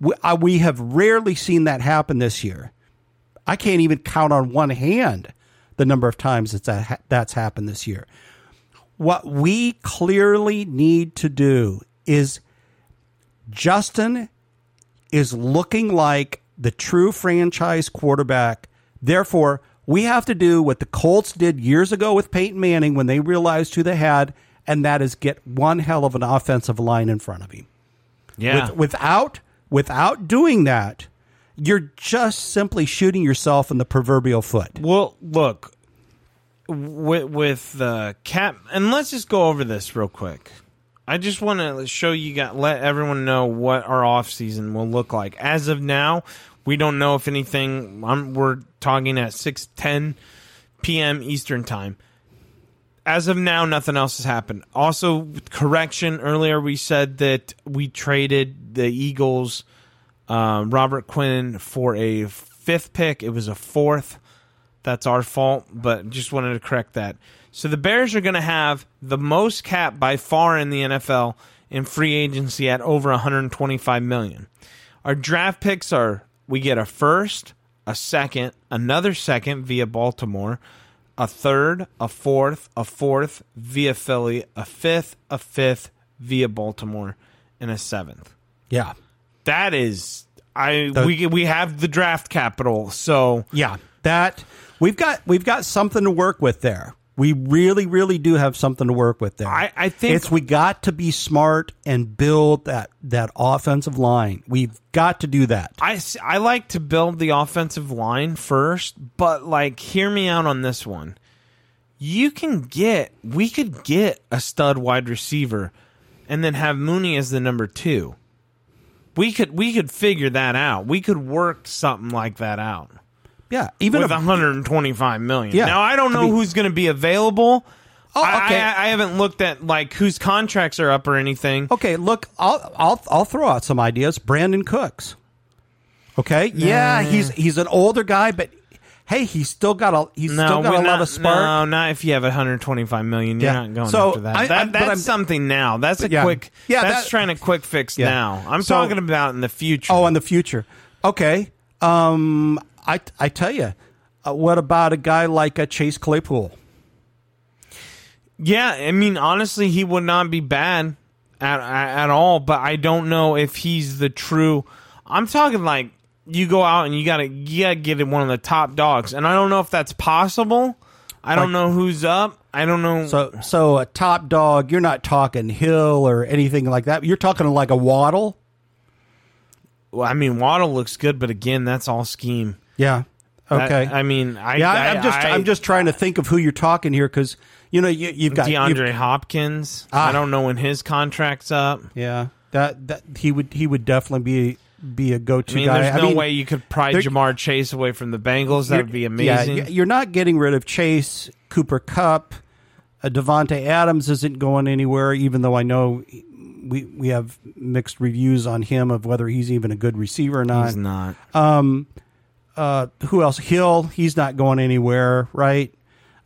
We, uh, we have rarely seen that happen this year. I can't even count on one hand the number of times that, that's happened this year. What we clearly need to do is Justin is looking like the true franchise quarterback. Therefore, we have to do what the Colts did years ago with Peyton Manning when they realized who they had, and that is get one hell of an offensive line in front of him. Yeah. With, without without doing that, you're just simply shooting yourself in the proverbial foot. Well, look with with the cap, and let's just go over this real quick. I just want to show you got let everyone know what our off season will look like. As of now, we don't know if anything. I'm, we're talking at six ten p.m. Eastern time. As of now, nothing else has happened. Also, correction earlier, we said that we traded the Eagles, uh, Robert Quinn, for a fifth pick. It was a fourth. That's our fault, but just wanted to correct that. So the Bears are going to have the most cap by far in the NFL in free agency at over 125 million. Our draft picks are we get a first, a second, another second via Baltimore, a third, a fourth, a fourth via Philly, a fifth, a fifth via Baltimore, and a seventh. Yeah. That is I The- we we have the draft capital. So Yeah, that we've got we've got something to work with there. We really, really do have something to work with there. I- I think- it's we got to be smart and build that that offensive line. We've got to do that. I I like to build the offensive line first, but like, hear me out on this one. You can get, we could get a stud wide receiver and then have Mooney as the number two. We could, we could figure that out. We could work something like that out Yeah, even with if, 125 million. Yeah. Now, I don't I know mean- who's going to be available. Oh, I- okay. I, I haven't looked at like whose contracts are up or anything. okay, look, I'll I'll I'll throw out some ideas. Brandin Cooks. Okay, yeah, he's he's an older guy, but hey, he's still got a he's still got a lot of spark. No, not if you have 125 million. You're Yeah. not going So, after that. I- that I- that's I'm- something now. That's a yeah. quick. Yeah, that's that- trying to quick fix Yeah. now. I'm So- talking about in the future. Oh, in the future. Okay. Um, I I tell you, uh, what about a guy like a Chase Claypool? yeah. I mean, honestly, he would not be bad at at, all. But I don't know if he's the true. I'm talking like you go out and you gotta gotta get one of the top dogs, and I don't know if that's possible. I don't know who's up. I don't know. So so a top dog. You're not talking Hill or anything like that. You're talking like a Waddle. well, I mean, Waddle looks good, but again, that's all scheme. Yeah. Okay. I, I mean, I yeah, I, am just I, I'm just trying to think of who you're talking here because you know you, you've got DeAndre you've- Hopkins. Ah. I don't know when his contract's up. Yeah, that that he would he would definitely be be a go-to I mean, guy. there's I no mean, way you could pry Ja'Marr Chase away from the Bengals. That would be amazing. Yeah, you're not getting rid of Chase, Cooper Kupp, uh, Davante Adams isn't going anywhere. Even though I know we we have mixed reviews on him of whether he's even a good receiver or not. He's not. Uh, who else? Hill, he's not going anywhere, right?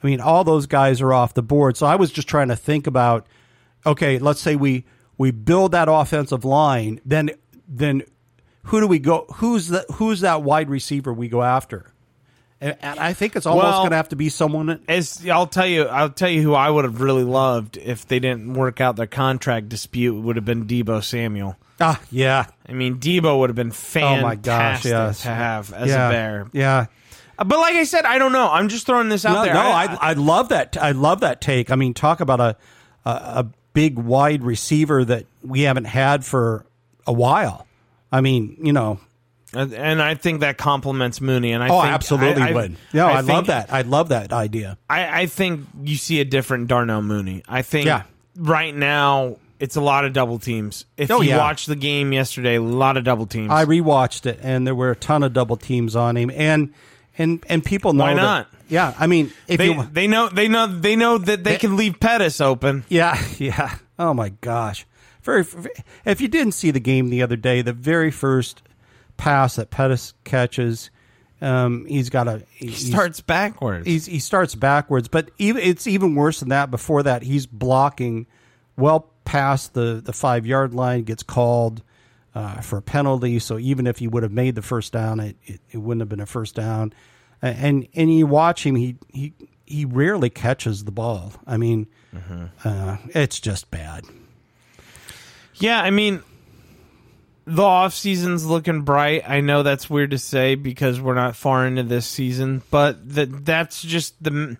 I mean, all those guys are off the board. So I was just trying to think about, okay, let's say we we build that offensive line, then then who do we go? Who's the who's that wide receiver we go after? And, I think it's almost Well- going to have to be someone. That, As I'll tell you, I'll tell you who I would have really loved if they didn't work out their contract dispute would have been Deebo Samuel. ah, yeah. I mean, Deebo would have been Oh fantastic my gosh, yes. to have as yeah. a bear. Yeah. Uh, But like I said, I don't know. I'm just throwing this out No, there. no, I, I, I love that. I love that take. I mean, talk about a, a a big wide receiver that we haven't had for a while. I mean, you know, and I think that complements Mooney. And I oh, think, absolutely I, I, would. No, I, think- love that. I love that idea. I, I think you see a different Darnell Mooney. I think Yeah. right now it's a lot of double teams. If Oh, you yeah. watched the game yesterday, a lot of double teams. I rewatched it, and there were a ton of double teams on him, and and and people know Why that- not? yeah, I mean, if they, you, they know they know they know that they can leave Pettis open. Yeah, yeah. Oh my gosh. Very. If you didn't see the game the other day, the very first pass that Pettis catches, um, he's got a he He starts backwards. He's, he starts backwards, but even it's even worse than that. Before that, he's blocking well past the the five yard line, gets called uh, for a penalty. So even if he would have made the first down, it, it, it wouldn't have been a first down. And and you watch him, he he he rarely catches the ball. I mean, uh, it's just bad. Yeah, I mean, the off season's looking bright. I know that's weird to say because we're not far into this season, but that that's just the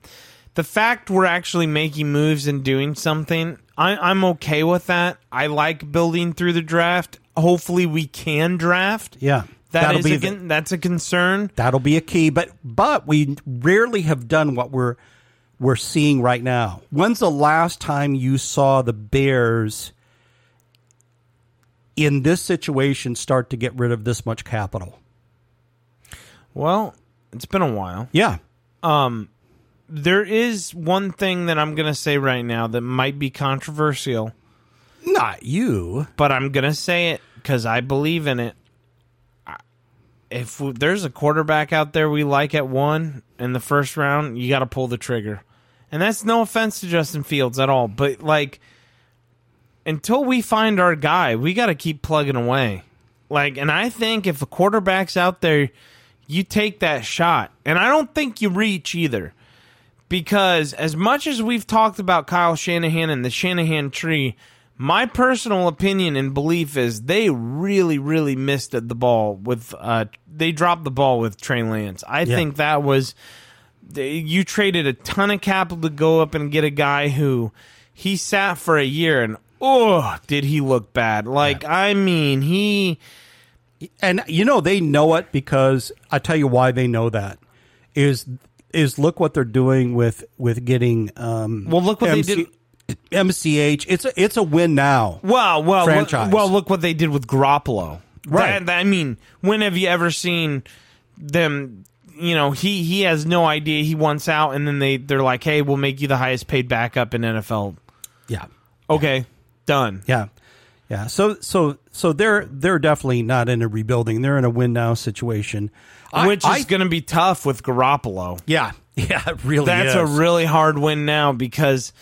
the fact we're actually making moves and doing something. I, I'm okay with that. I like building through the draft. Hopefully, we can draft. Yeah, that that'll is be a, the- that's a concern. That'll be a key, but but we rarely have done what we're we're seeing right now. When's the last time you saw the Bears in this situation start to get rid of this much capital? Well, it's been a while. Yeah. Um, there is one thing that I'm going to say right now that might be controversial. Not you. but I'm gonna say it because I believe in it. If w- there's a quarterback out there we like at one in the first round, you got to pull the trigger, and that's no offense to Justin Fields at all, but like until we find our guy, we got to keep plugging away. Like, and I think if a quarterback's out there, you take that shot, and I don't think you reach either because as much as we've talked about Kyle Shanahan and the Shanahan tree, my personal opinion and belief is they really, really missed the ball with. Uh, they dropped the ball with Trey Lance. I Yeah. think that was you traded a ton of capital to go up and get a guy who he sat for a year and oh, did he look bad? Like I mean, he And you know they know it because I tell you why they know that is is look what they're doing with with getting um Well, look what they did- MCH. It's a it's a win now. Well, well, franchise. well, look what they did with Garoppolo. Right. That- that- I mean, when have you ever seen them? You know, he he has no idea he wants out, and then they they're like, "Hey, we'll make you the highest paid backup in NFL." Yeah. Okay, done. Yeah. Yeah. So so so they're they're definitely not in a rebuilding. They're in a win now situation. I- Which I- is going to be tough with Garoppolo. yeah. Yeah, it really That's is. a really hard win now because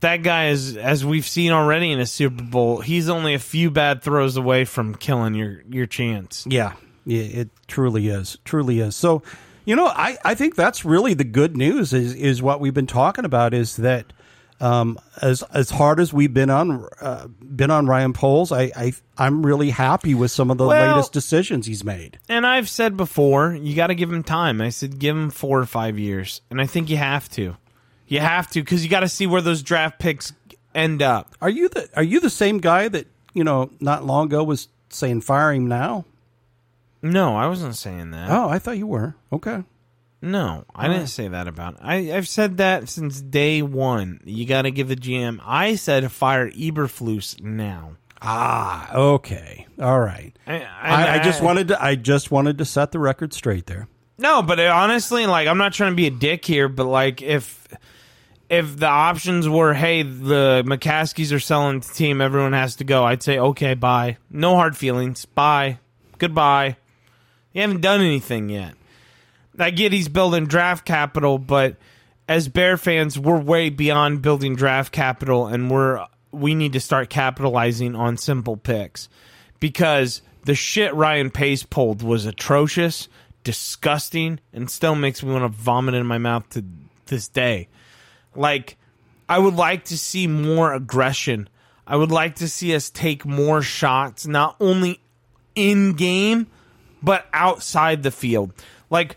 that guy is, as we've seen already in a Super Bowl, he's only a few bad throws away from killing your your chance. Yeah. Yeah, it truly is. Truly is. So, you know, I, I think that's really the good news is is what we've been talking about is that um, as as hard as we've been on uh, been on Ryan Poles, I, I I'm really happy with some of the Well- latest decisions he's made. And I've said before, you got to give him time. I said give him four or five years, and I think you have to. You have to because you got to see where those draft picks end up. Are you the are you the same guy that you know not long ago was saying fire him now? No, I wasn't saying that. Oh, I thought you were. Okay. No, I didn't say that about. I I've said that since day one. You got to give the GM. I said fire Eberflus now. Ah, okay, all right. I, I, I just wanted to. I just wanted to set the record straight there. No, but it, honestly, like I'm not trying to be a dick here, but like if if the options were, hey, the McCaskies are selling the team, everyone has to go, I'd say, okay, bye. No hard feelings. Bye. Goodbye. You haven't done anything yet. I get he's building draft capital, but as Bear fans, we're way beyond building draft capital, and we're we need to start capitalizing on simple picks because the shit Ryan Pace pulled was atrocious, disgusting, and still makes me want to vomit in my mouth to this day. Like, I would like to see more aggression. I would like to see us take more shots, not only in game, but outside the field. Like,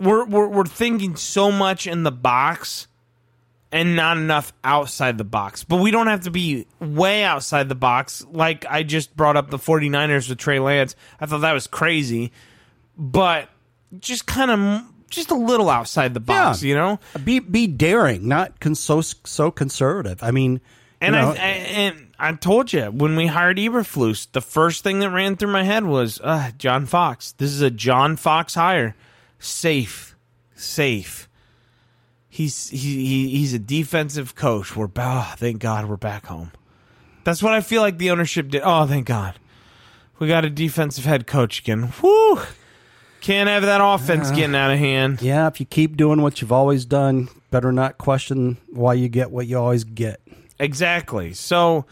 we're, we're, we're thinking so much in the box and not enough outside the box. But we don't have to be way outside the box. Like I just brought up the 49ers with Trey Lance. I thought that was crazy. But just kind of just a little outside the box, Yeah. you know? Be be daring, not con- so so conservative. I mean, And you know, I, I and I told you when we hired Eberflus, the first thing that ran through my head was uh, John Fox. This is a John Fox hire. Safe, safe. He's he, he he's a defensive coach. We're oh, thank God we're back home. That's what I feel like the ownership did. Oh, thank God, we got a defensive head coach again. Whoo! Can't have that offense getting out of hand. yeah, if you keep doing what you've always done, better not question why you get what you always get. Exactly. So,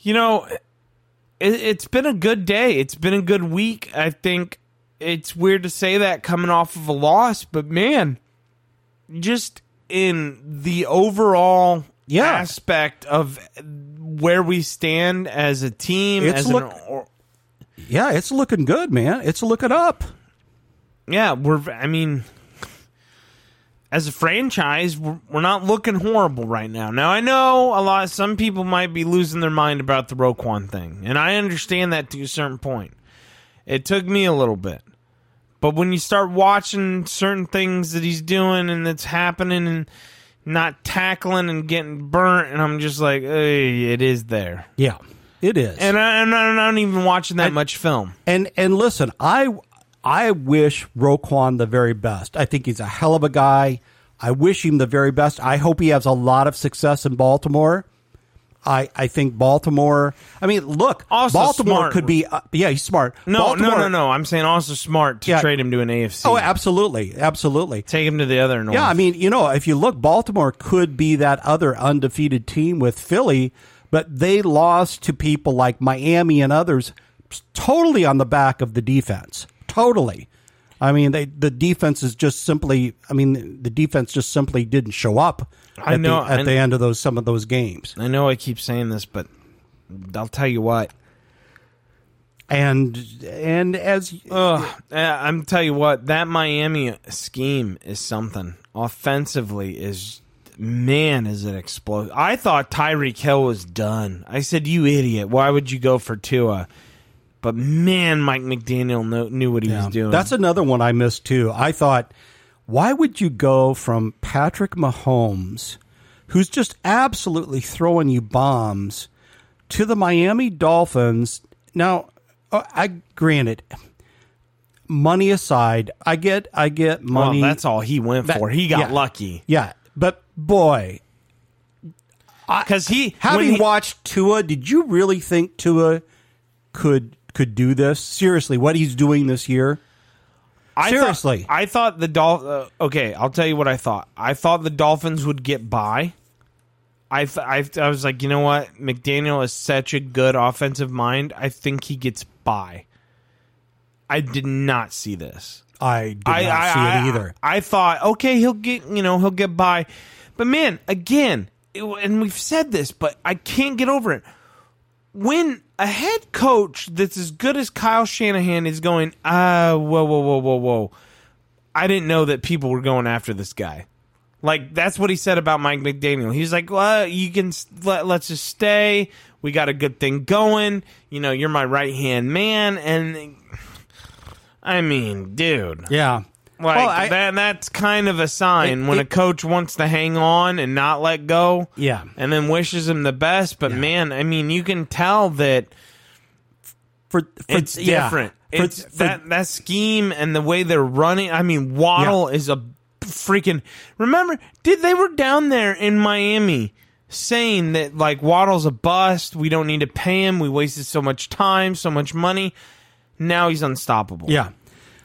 you know, it, it's been a good day. It's been a good week. I think it's weird to say that coming off of a loss, but man, just in the overall Yeah. aspect of where we stand as a team, It's as an, or, Yeah, it's looking good, man. It's looking up. yeah, we're. I mean, as a franchise, we're, we're not looking horrible right now. Now I know a lot. Some people might be losing their mind about the Roquan thing, and I understand that to a certain point. It took me a little bit, but when you start watching certain things that he's doing and that's happening and not tackling and getting burnt, and I'm just like, hey, it is there. Yeah, it is. And I, I'm, not, I'm not even watching that much film. And and listen, I I wish Roquan the very best. I think he's a hell of a guy. I wish him the very best. I hope he has a lot of success in Baltimore. I, I think Baltimore. I mean, look, Also Baltimore smart. could be. Uh, yeah, he's smart. No, Baltimore, no, no, no. I'm saying also smart to Yeah. trade him to an AFC. Oh, absolutely, absolutely. Take him to the other north. Yeah, I mean, you know, if you look, Baltimore could be that other undefeated team with Philly, but they lost to people like Miami and others totally on the back of the defense. Totally. I mean, they the defense is just simply. I mean, the defense just simply didn't show up. I at know, the, at I- the end of those some of those games, I know I keep saying this, but I'll tell you what. and and as Ugh, uh, I'm tell you what. That Miami scheme is something. Offensively, is man, is it explode? I thought Tyreek Hill was done. I said, "You idiot! Why would you go for Tua?" But man, Mike McDaniel knew, knew what he was doing. That's another one I missed too. I thought, why would you go from Patrick Mahomes, who's just absolutely throwing you bombs, to the Miami Dolphins? Now, uh, I granted, money aside, I get, I get well, money. that's all he went That- for. He got yeah. lucky yeah, but boy, because he having he- watched Tua, did you really think Tua could could do this? Seriously, what he's doing this year? I Seriously. thought, I thought the Dol. Uh, okay, I'll tell you what I thought. I thought the Dolphins would get by. I, th- I I was like, you know what? McDaniel is such a good offensive mind. I think he gets by. I did not see this. I did I, not I, see I- it either. I thought, okay, he'll get, you know, he'll get by. But man, again, it- and we've said this, but I can't get over it. When a head coach that's as good as Kyle Shanahan is going, ah, whoa, whoa, whoa, whoa, whoa. I didn't know that people were going after this guy. Like that's what he said about Mike McDaniel. He's like, "Well, you can let, let's just stay. We got a good thing going. You know, you're my right hand man." And I mean, dude, Yeah. Like Well, I- that, that's kind of a sign It- when a coach wants to hang on and not let go. Yeah. and then wishes him the best. But Yeah. man, I mean, you can tell that For, for it's yeah. different. For- it's for- that that scheme and the way they're running. I mean, Waddle is a freaking. Remember, did they were down there in Miami saying that like Waddle's a bust. We don't need to pay him. We wasted so much time, so much money. Now he's unstoppable. Yeah.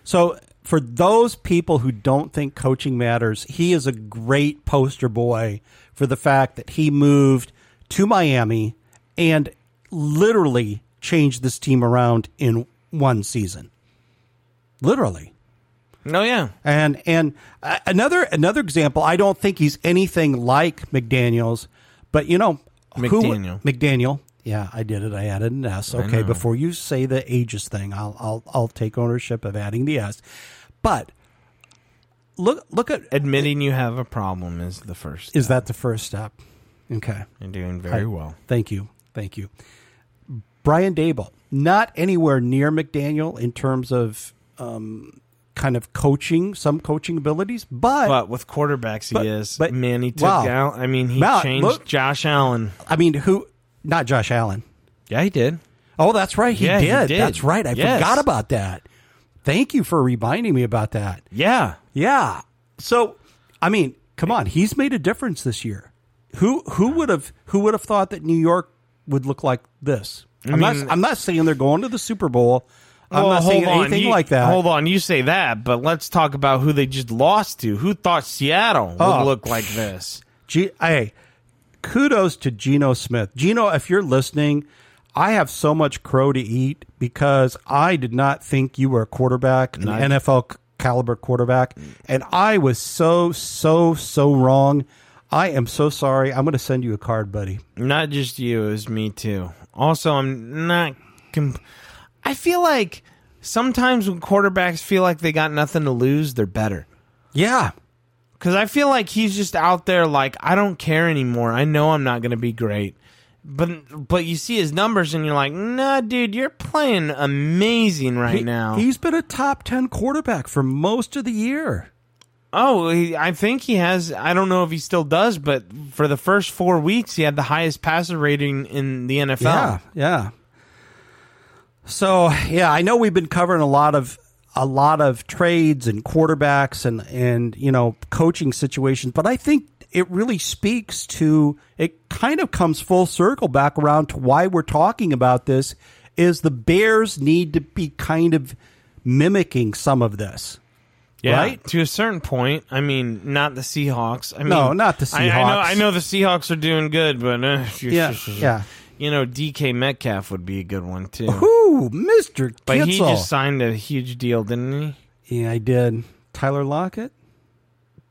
So for those people who don't think coaching matters, he is a great poster boy for the fact that he moved to Miami and literally changed this team around in one season. Literally. No, yeah. And and uh, another another example, I don't think he's anything like McDaniel's, but you know, who- McDaniel. McDaniel. Yeah, I did it. I added an S. Okay, before you say the ages thing, I'll I'll I'll take ownership of adding the S. But look look at Admitting you have a problem is the first. Step. is that the first step? Okay. You're doing very well. Thank you. Thank you. Brian Daboll, not anywhere near McDaniel in terms of um, kind of coaching, some coaching abilities, but But with quarterbacks, But- he is. but- man, he took wow. out. I mean, he changed look- Josh Allen. I mean, who? Not Josh Allen. Yeah, he did. Oh, that's right. He, Yeah, he did. did. That's right. I Yes. forgot about that. Thank you for reminding me about that. Yeah. Yeah. So, I mean, come on. He's made a difference this year. Who who would have who would have thought that New York would look like this? I'm mean- not. I'm not saying they're going to the Super Bowl. I'm Well, not saying anything You- like that. Hold on, you say that, but let's talk about who they just lost to. Who thought Seattle would Oh. look like this? G- hey, kudos to Geno Smith. Geno, if you're listening, I have so much crow to eat because I did not think you were a quarterback, an NFL caliber quarterback, and I was so so so wrong. I am so sorry. I'm going to send you a card, buddy. Not just you, it was me too. Also, I'm not. Comp- I feel like sometimes when quarterbacks feel like they got nothing to lose, they're better. Yeah, Because I feel like he's just out there like I don't care anymore. I know I'm not going to be great, but but you see his numbers and you're like, nah, dude, you're playing amazing right He- now. he's been a top ten quarterback for most of the year. oh, he, I think he has. I don't know if he still does, but for the first four weeks, he had the highest passer rating in the NFL. Yeah, yeah. So yeah, I know we've been covering a lot of a lot of trades and quarterbacks and and you know coaching situations, but I think it really speaks to it. Kind of comes full circle back around to why we're talking about this. Is the Bears need to be kind of mimicking some of this? Yeah, Right? to a certain point. I mean, not the Seahawks. I mean, No, not the I, I know. Seahawks. I know the Seahawks are doing good, but uh, Yeah, yeah. You know, DK Metcalf would be a good one too. Ooh, Mister But he just signed a huge deal, didn't he? yeah, I did. Tyler Lockett.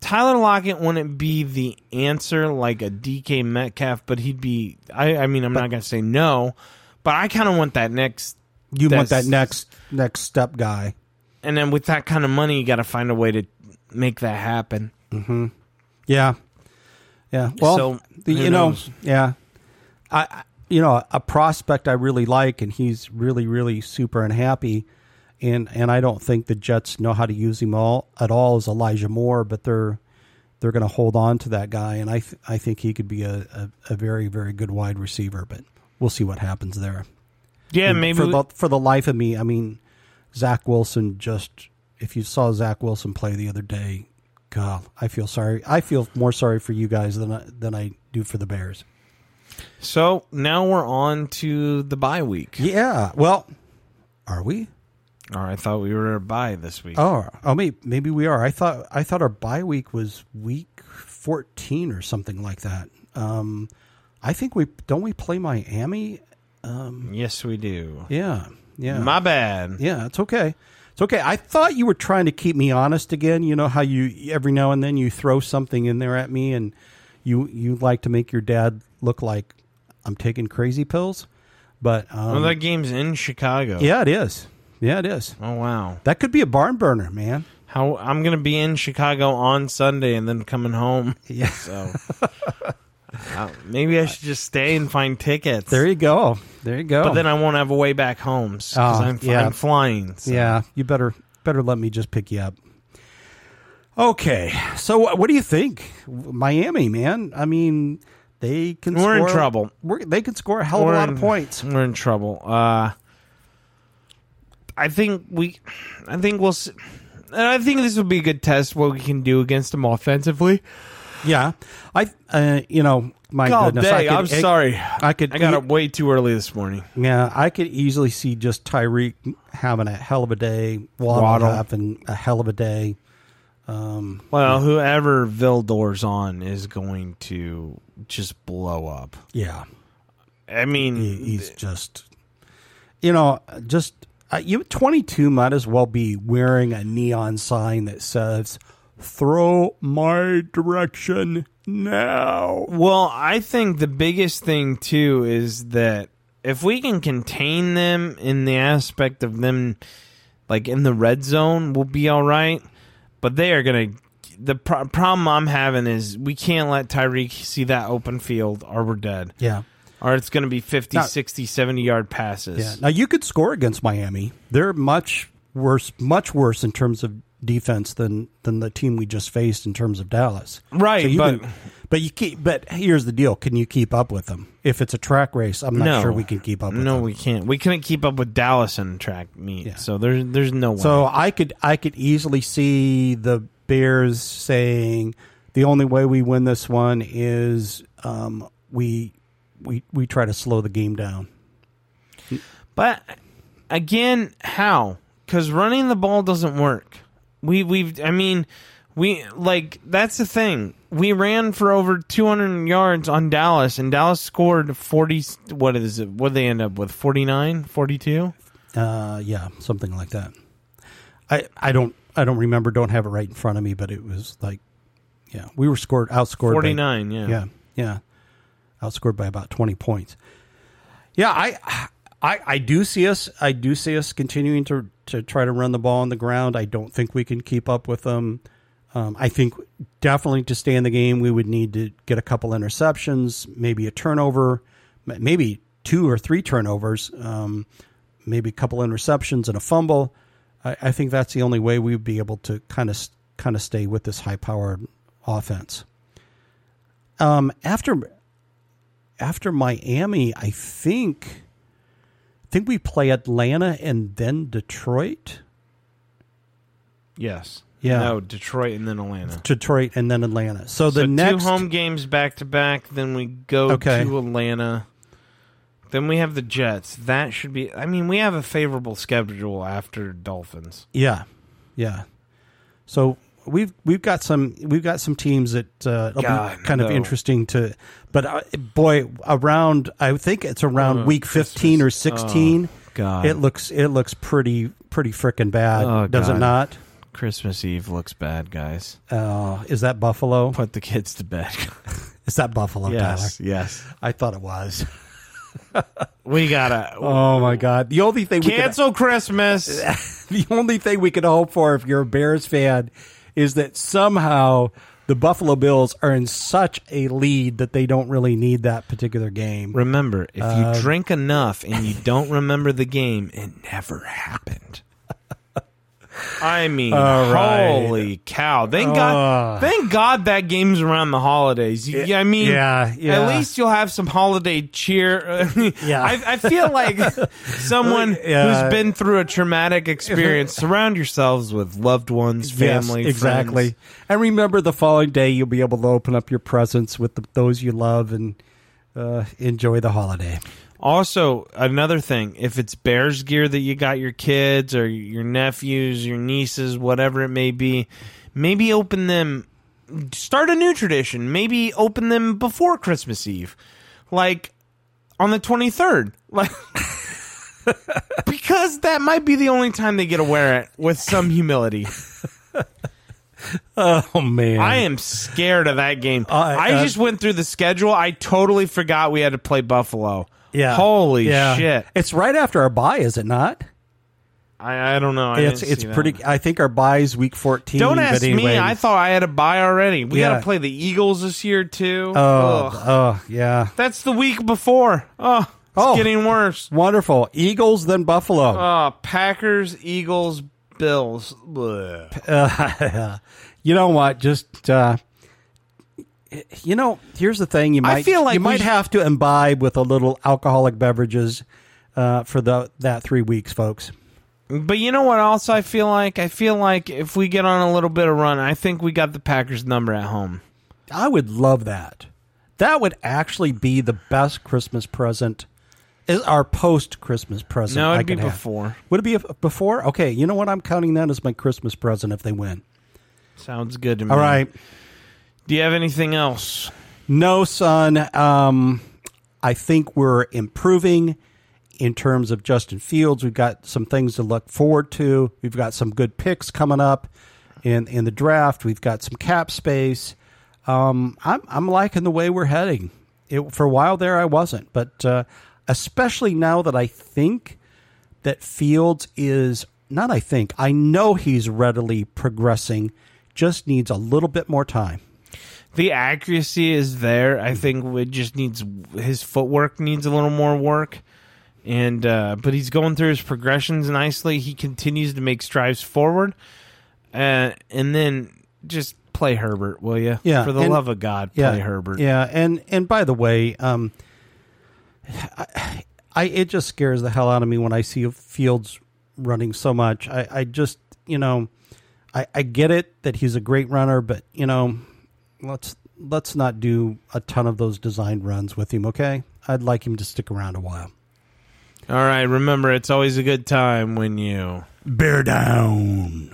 Tyler Lockett wouldn't be the answer like a DK Metcalf, but he'd be. I, I mean, I'm not going to say no, but I kind of want that next. You want that next next step guy. And then with that kind of money, you got to find a way to make that happen. Mm-hmm. Yeah, yeah. Well, So, the, you know, yeah. I, I, you know, a prospect I really like, and he's really, really super unhappy. And and I don't think the Jets know how to use him all at all as Elijah Moore, but they're they're going to hold on to that guy, and I th- I think he could be a, a, a very very good wide receiver. But we'll see what happens there. Yeah, And maybe. for the, for the life of me, I mean, Zach Wilson just. If you saw Zach Wilson play the other day, God, I feel sorry. I feel more sorry for you guys than I, than I do for the Bears. so now we're on to the bye week. Yeah. Well, are we? Or I thought we were a bye this week. Oh, oh, maybe maybe we are. I thought I thought our bye week was week fourteen or something like that. Um, I think we don't we play Miami. Yes, we do. Yeah. Yeah. My bad. Yeah, it's okay. It's okay. I thought you were trying to keep me honest again. You know how you every now and then you throw something in there at me, and you you like to make your dad look like I'm taking crazy pills. But um, Well, that game's in Chicago. yeah, it is. Yeah, it is. Oh wow. That could be a barn burner, man. How I'm gonna be in Chicago on Sunday and then coming home. Yeah. So uh, maybe I should just stay and find tickets. There you go. There you go. but then I won't have a way back home because Oh, I'm, yeah. I'm flying. so- yeah, you better better let me just pick you up. Okay, so what what do you think, Miami? Man, I mean, they can. We're in trouble. We're, they can score a hell of a We're lot in- of points. We're in trouble. Uh, I think we, I think we'll. I think this will be a good test what we can do against them offensively. Yeah, I, uh, you know, my God goodness, I could, I'm sorry. I could. I got up way too early this morning. Yeah, I could easily see just Tyreek having a hell of a day, Waddle, Waddle. having a hell of a day. Well, whoever Vildor's on is going to just blow up. Yeah, I mean, he, he's just, you know, just uh, you. Twenty two might as well be wearing a neon sign that says "Throw my direction now." Well, I think the biggest thing too is that if we can contain them in the aspect of them, like in the red zone, we'll be all right. But they are gonna. The pro- problem I'm having is we can't let Tyreek see that open field, or we're dead. Yeah, Or it's gonna be 50, Now- 60, 70 yard passes. yeah. Now you could score against Miami. They're much worse, much worse in terms of defense than than the team we just faced in terms of Dallas. Right, you but- can- but you keep. But here's the deal: Can you keep up with them? If it's a track race, I'm not No. sure we can keep up. with them. No, them. we can't. We couldn't keep up with Dallas in track meet. Yeah. So there's there's no way. So I could I could easily see the Bears saying the only way we win this one is um, we we we try to slow the game down. But again, how? Because running the ball doesn't work. We we've I mean, we like that's the thing. We ran for over 200 yards on Dallas, and Dallas scored 40. What is it? What did they end up with? 49, 42. Uh, yeah, something like that. I I don't I don't remember. Don't have it right in front of me, but it was like yeah, we were scored outscored by- 49, yeah. yeah, yeah, outscored by about twenty points. Yeah, I, I, I do see us. I do see us continuing to to try to run the ball on the ground. I don't think we can keep up with them. Um, I think definitely to stay in the game, we would need to get a couple interceptions, maybe a turnover, maybe two or three turnovers, um, maybe a couple interceptions and a fumble. I, I think that's the only way we'd be able to kind of kind of stay with this high powered offense. Um, after after Miami, I think I think we play Atlanta and then Detroit. Yes. Yeah. No, Detroit and then Atlanta. Detroit and then Atlanta. So the so next two home games back to back. Then we go Okay. to Atlanta. Then we have the Jets. That should be. I mean, we have a favorable schedule after Dolphins. Yeah, yeah. So we've we've got some we've got some teams that uh, God, be kind of interesting to. But uh, boy, around I think it's around Oh, week fifteen or sixteen. Oh, God. It looks it looks pretty pretty freaking bad, Oh, does it not? Christmas Eve looks bad, guys. Uh, is that Buffalo? Put the kids to bed. Is that Buffalo, yes, Tyler? yes. I thought it was. We gotta Oh my God! The only thing we could, cancel Christmas. the only thing we could hope for if you're a Bears fan is that somehow the Buffalo Bills are in such a lead that they don't really need that particular game. Remember, if you Uh, drink enough and you don't remember the game, it never happened. I mean, right. holy cow! Thank God! Thank God that game's around the holidays. You- Yeah, I mean, yeah, yeah. At least you'll have some holiday cheer. Yeah. I, I feel like someone Yeah. who's been through a traumatic experience. Surround yourselves with loved ones, family, yes, exactly. friends. And remember, the following day you'll be able to open up your presents with the, those you love and uh, enjoy the holiday. Also, another thing, if it's Bears gear that you got your kids or your nephews, your nieces, whatever it may be, maybe open them start a new tradition. Maybe open them before Christmas Eve. Like on the 23rd. Like because that might be the only time they get to wear it with some humility. Oh man, I am scared of that game. Uh, I uh, just went through the schedule. I totally forgot we had to play Buffalo. Yeah. Holy Yeah. shit. It's right after our bye, is it not? I, I don't know. I it's it's pretty. one. I think our bye is week fourteen. Don't ask anyway. me. I thought I had a bye already. We got to play the Eagles this year too. Oh, Ugh. oh, yeah. That's the week before. Oh, it's Oh. getting worse. Wonderful. Eagles then Buffalo. Oh, Packers, Eagles, Bills. Uh, you know what? Just uh, you know, here's the thing: you I might feel like you might have to imbibe with a little alcoholic beverages uh, for the that three weeks, folks. But you know what else I feel like? I feel like if we get on a little bit of run, I think we got the Packers number at home. I would love that. That would actually be the best Christmas present. Is our post Christmas present? No, it'd be have. before. Would it be a- before? Okay, you know what? I'm counting that as my Christmas present if they win. Sounds good to me. All right. Do you have anything else? No, son. Um, I think we're improving in terms of Justin Fields. We've got some things to look forward to. We've got some good picks coming up in in the draft. We've got some cap space. Um, I'm I'm liking the way we're heading. It, for a while there, I wasn't, but uh, especially now that I think that Fields is not. I think I know he's readily progressing. Just needs a little bit more time. The accuracy is there. I think it just needs his footwork needs a little more work. And uh, but he's going through his progressions nicely. He continues to make strides forward. Uh, and then just play Herbert, will you? Yeah, For the and- love of God, play Herbert. Yeah, and and by the way, um, I, I it just scares the hell out of me when I see Fields running so much. I, I just you know, I, I get it that he's a great runner, but you know, let's let's not do a ton of those design runs with him. Okay, I'd like him to stick around a while. All right. Remember, it's always a good time when you. Bear down.